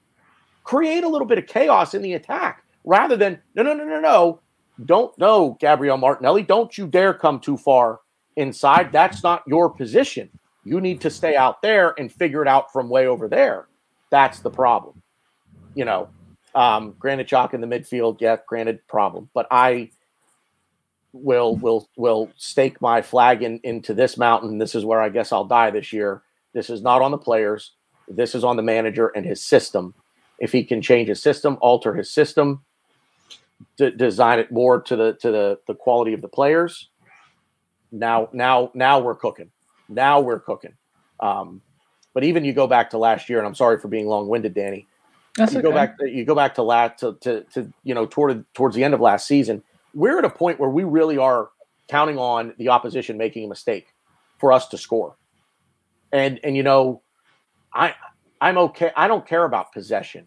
Create a little bit of chaos in the attack rather than no no no no no don't know Gabriel Martinelli. Don't you dare come too far inside. That's not your position. You need to stay out there and figure it out from way over there. That's the problem. You know, um, granted, Xhaka in the midfield, yeah, granted problem. But I will will will stake my flag in, into this mountain. This is where I guess I'll die this year. This is not on the players. This is on the manager and his system. If he can change his system, alter his system, d- design it more to the to the the quality of the players. Now, now, now we're cooking. Now we're cooking. Um, but even you go back to last year, and I'm sorry for being long winded, Danny. That's you okay. go back. You go back to last to, to, to you know toward towards the end of last season. We're at a point where we really are counting on the opposition making a mistake for us to score. And and you know, I I'm okay. I don't care about possession.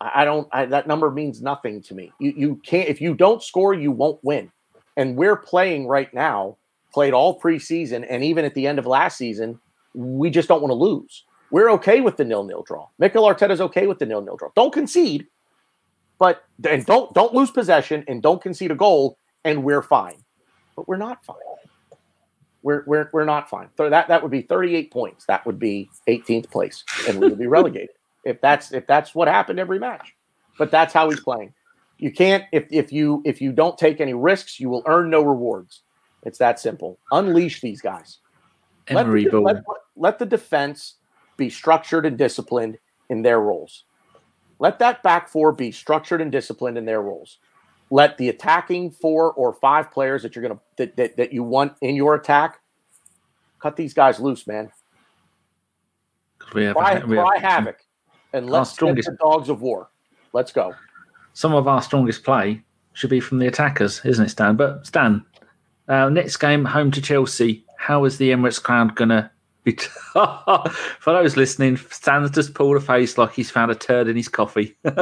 I don't. I, that number means nothing to me. You you can't if you don't score, you won't win. And we're playing right now. Played all preseason, and even at the end of last season, we just don't want to lose. We're okay with the nil nil draw. Mikel Arteta's okay with the nil nil draw. Don't concede, but and don't don't lose possession and don't concede a goal, and we're fine. But we're not fine. We're we're we're not fine. So that that would be 38 points. That would be 18th place, and we would be relegated if that's if that's what happened every match. But that's how he's playing. You can't if if you if you don't take any risks, you will earn no rewards. It's that simple. Unleash these guys. Let the, let, let the defense be structured and disciplined in their roles. Let that back four be structured and disciplined in their roles. Let the attacking four or five players that you're gonna that, that, that you want in your attack cut these guys loose, man. We have, cry, we have, havoc and let's strongest, get the dogs of war. Let's go. Some of our strongest play should be from the attackers, isn't it, Stan? But Stan, uh, next game home to Chelsea. How is the Emirates crowd gonna be? T- For those listening, Stan's just pulled a face like he's found a turd in his coffee. this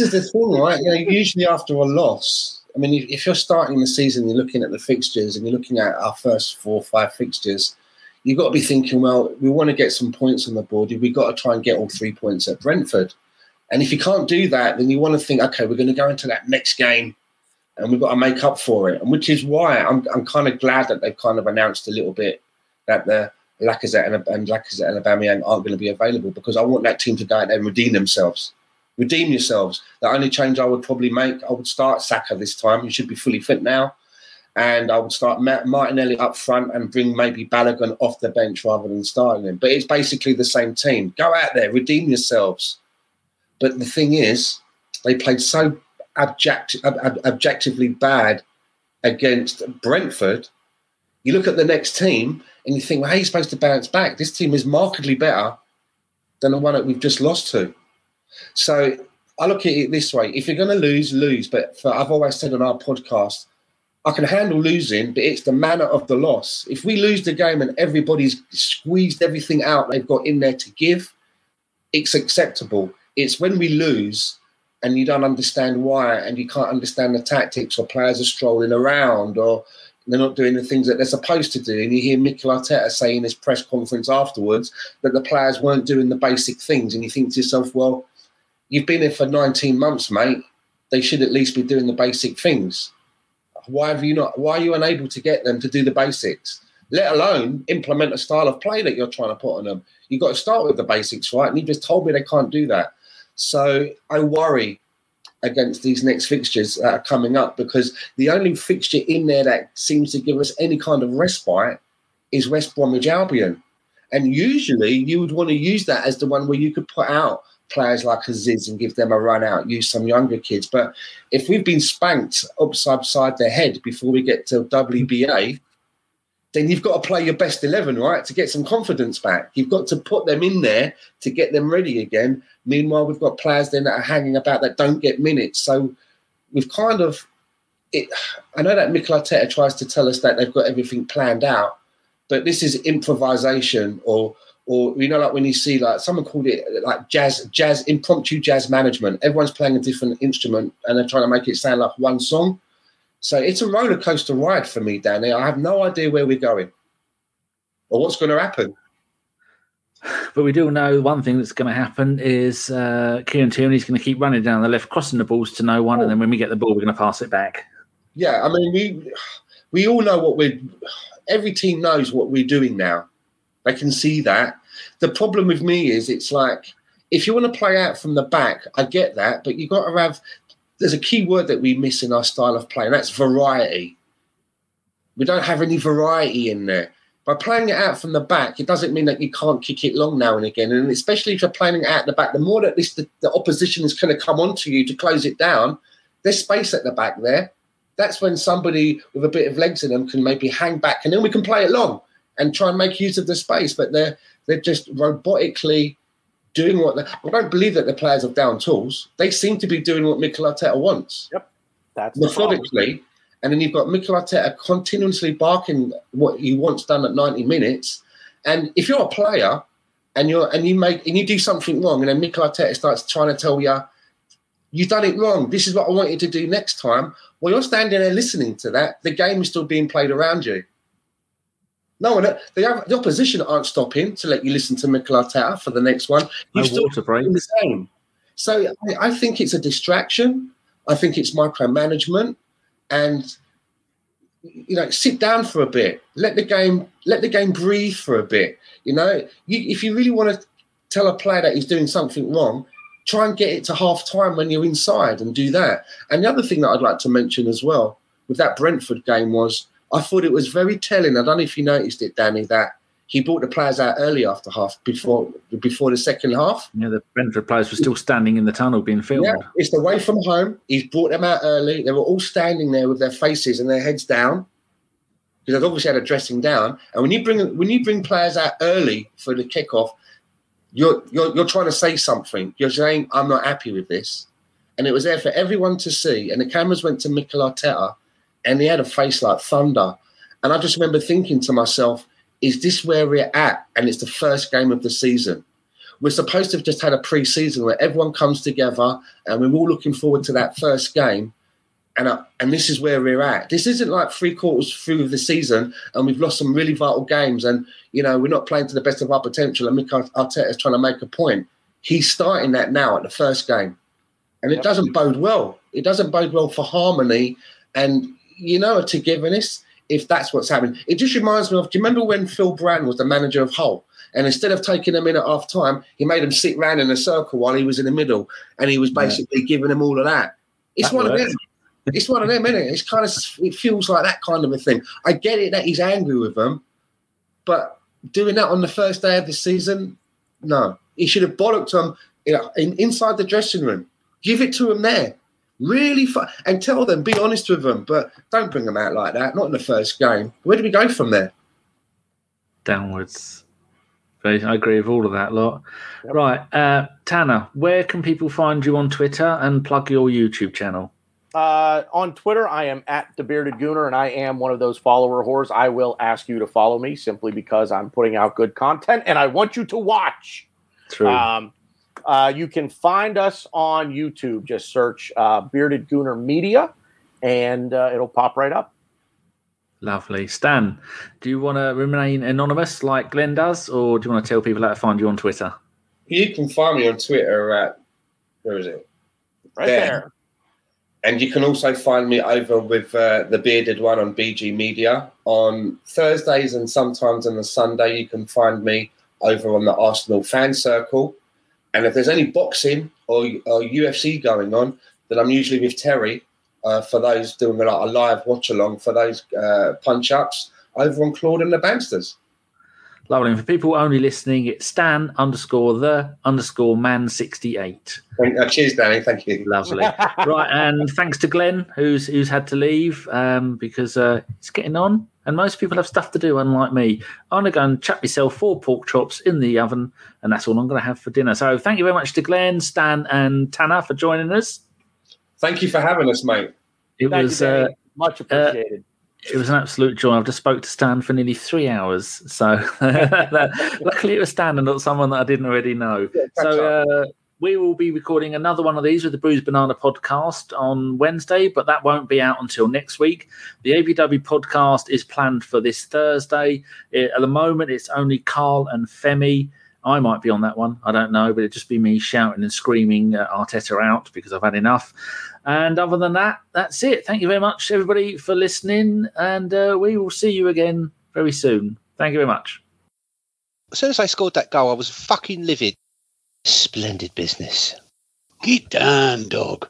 is the thing, right? You know, usually after a loss, I mean, if you're starting the season, you're looking at the fixtures and you're looking at our first four or five fixtures you've got to be thinking, well, we want to get some points on the board. We've got to try and get all three points at Brentford. And if you can't do that, then you want to think, okay, we're going to go into that next game and we've got to make up for it. And which is why I'm, I'm kind of glad that they've kind of announced a little bit that the Lacazette and, and Lacazette and Aubameyang aren't going to be available because I want that team to go out there and redeem themselves. Redeem yourselves. The only change I would probably make, I would start Saka this time. He should be fully fit now and I would start Martinelli up front and bring maybe Balogun off the bench rather than starting him. But it's basically the same team. Go out there, redeem yourselves. But the thing is, they played so abject, ob- objectively bad against Brentford. You look at the next team and you think, well, how are you supposed to bounce back? This team is markedly better than the one that we've just lost to. So I look at it this way: if you're going to lose, lose. But for, I've always said on our podcast, I can handle losing, but it's the manner of the loss. If we lose the game and everybody's squeezed everything out they've got in there to give, it's acceptable. It's when we lose and you don't understand why and you can't understand the tactics or players are strolling around or they're not doing the things that they're supposed to do. And you hear Mikel Arteta say in his press conference afterwards that the players weren't doing the basic things. And you think to yourself, well, you've been here for 19 months, mate. They should at least be doing the basic things why have you not? Why are you unable to get them to do the basics? Let alone implement a style of play that you're trying to put on them. You've got to start with the basics, right? And you just told me they can't do that. So I worry against these next fixtures that are coming up because the only fixture in there that seems to give us any kind of respite is West Bromwich Albion. And usually you would want to use that as the one where you could put out players like Aziz and give them a run out, use some younger kids. But if we've been spanked upside side their head before we get to WBA, then you've got to play your best 11, right, to get some confidence back. You've got to put them in there to get them ready again. Meanwhile, we've got players then that are hanging about that don't get minutes. So we've kind of, it, I know that Mikel Arteta tries to tell us that they've got everything planned out, but this is improvisation or or you know like when you see like someone called it like jazz jazz impromptu jazz management everyone's playing a different instrument and they're trying to make it sound like one song so it's a roller coaster ride for me, Danny. I have no idea where we're going or what's going to happen. But we do know one thing that's going to happen is uh, Kieran Tierney's going to keep running down the left, crossing the balls to no one, and then when we get the ball, we're going to pass it back. Yeah, I mean, we we all know what we're. Every team knows what we're doing now. They can see that. The problem with me is it's like if you want to play out from the back, I get that, but you've got to have there's a key word that we miss in our style of play, and that's variety. We don't have any variety in there. By playing it out from the back, it doesn't mean that you can't kick it long now and again. And especially if you're playing it out the back, the more that this, the, the opposition is going to come onto you to close it down, there's space at the back there. That's when somebody with a bit of legs in them can maybe hang back, and then we can play it long and try and make use of the space. But they're they're just robotically doing what they, I don't believe that the players have down tools. They seem to be doing what Mikel Arteta wants. Yep. That's methodically. And then you've got Mikel Arteta continuously barking what he wants done at 90 minutes. And if you're a player and you're and you make and you do something wrong, and then Mikel Arteta starts trying to tell you, you've done it wrong. This is what I want you to do next time. Well, you're standing there listening to that. The game is still being played around you. No one, the, the opposition aren't stopping to let you listen to Mikel Arteta for the next one. You no still break. the same. So I, I think it's a distraction. I think it's micromanagement, and you know, sit down for a bit. Let the game let the game breathe for a bit. You know, you, if you really want to tell a player that he's doing something wrong, try and get it to half time when you're inside and do that. And the other thing that I'd like to mention as well with that Brentford game was I thought it was very telling. I don't know if you noticed it, Danny, that he brought the players out early after half before before the second half. Yeah, the Brentford players were still standing in the tunnel being filmed. Yeah, it's the way from home. He's brought them out early. They were all standing there with their faces and their heads down because they've obviously had a dressing down. And when you bring when you bring players out early for the kickoff, you're you're you're trying to say something. You're saying I'm not happy with this, and it was there for everyone to see. And the cameras went to Mikel Arteta and he had a face like thunder. And I just remember thinking to myself, is this where we're at? And it's the first game of the season. We're supposed to have just had a pre-season where everyone comes together and we're all looking forward to that first game. And, uh, and this is where we're at. This isn't like three quarters through the season and we've lost some really vital games and, you know, we're not playing to the best of our potential and Mikel Arteta is trying to make a point. He's starting that now at the first game. And it doesn't bode well. It doesn't bode well for harmony and you know, a togetherness if that's what's happening. It just reminds me of do you remember when Phil Brown was the manager of Hull? And instead of taking them in at half time, he made them sit round in a circle while he was in the middle and he was basically yeah. giving them all of that. It's that one works. of them. It's one of them, isn't it? It's kind of it feels like that kind of a thing. I get it that he's angry with them, but doing that on the first day of the season, no. He should have bollocked them you know, in, inside the dressing room. Give it to him there. Really fun. And tell them, be honest with them, but don't bring them out like that. Not in the first game. Where do we go from there? Downwards. I agree with all of that lot. Yep. Right. Uh, Tannor, where can people find you on Twitter and plug your YouTube channel? Uh, on Twitter, I am at the bearded gooner, and I am one of those follower whores. I will ask you to follow me simply because I'm putting out good content and I want you to watch. True. Um, uh, you can find us on YouTube. Just search uh, Bearded Gooner Media, and uh, it'll pop right up. Lovely. Stan, do you want to remain anonymous like Glenn does, or do you want to tell people how to find you on Twitter? You can find me on Twitter at, where is it? Right there. there. And you can also find me over with uh, the bearded one on BG Media. On Thursdays and sometimes on the Sunday, you can find me over on the Arsenal fan circle. And if there's any boxing or, or UFC going on, then I'm usually with Terry uh, for those doing like a live watch along for those uh, punch ups over on Claude and the Bangsters. Lovely. And for people only listening, it's Stan underscore the underscore man sixty eight. Uh, cheers, Danny. Thank you. Lovely. right, and thanks to Glenn, who's who's had to leave um, because uh, he's getting on, and most people have stuff to do, unlike me. I'm gonna go and chuck myself four pork chops in the oven, and that's all I'm gonna have for dinner. So thank you very much to Glenn, Stan, and Tannor for joining us. Thank you for having us, mate. It Thank was. you, Uh, much appreciated. it was an absolute joy. I've just spoke to Stan for nearly three hours. So luckily it was Stan and not someone that I didn't already know. So uh, we will be recording another one of these with the Bruised Banana podcast on Wednesday, but that won't be out until next week. The ABW podcast is planned for this Thursday. It- at the moment, it's only Carl and Femi. I might be on that one. I don't know, but it'd just be me shouting and screaming uh, Arteta out because I've had enough. And other than that, that's it. Thank you very much, everybody, for listening. And uh, we will see you again very soon. Thank you very much. As soon as I scored that goal, I was fucking livid. Splendid business. Get down, dog.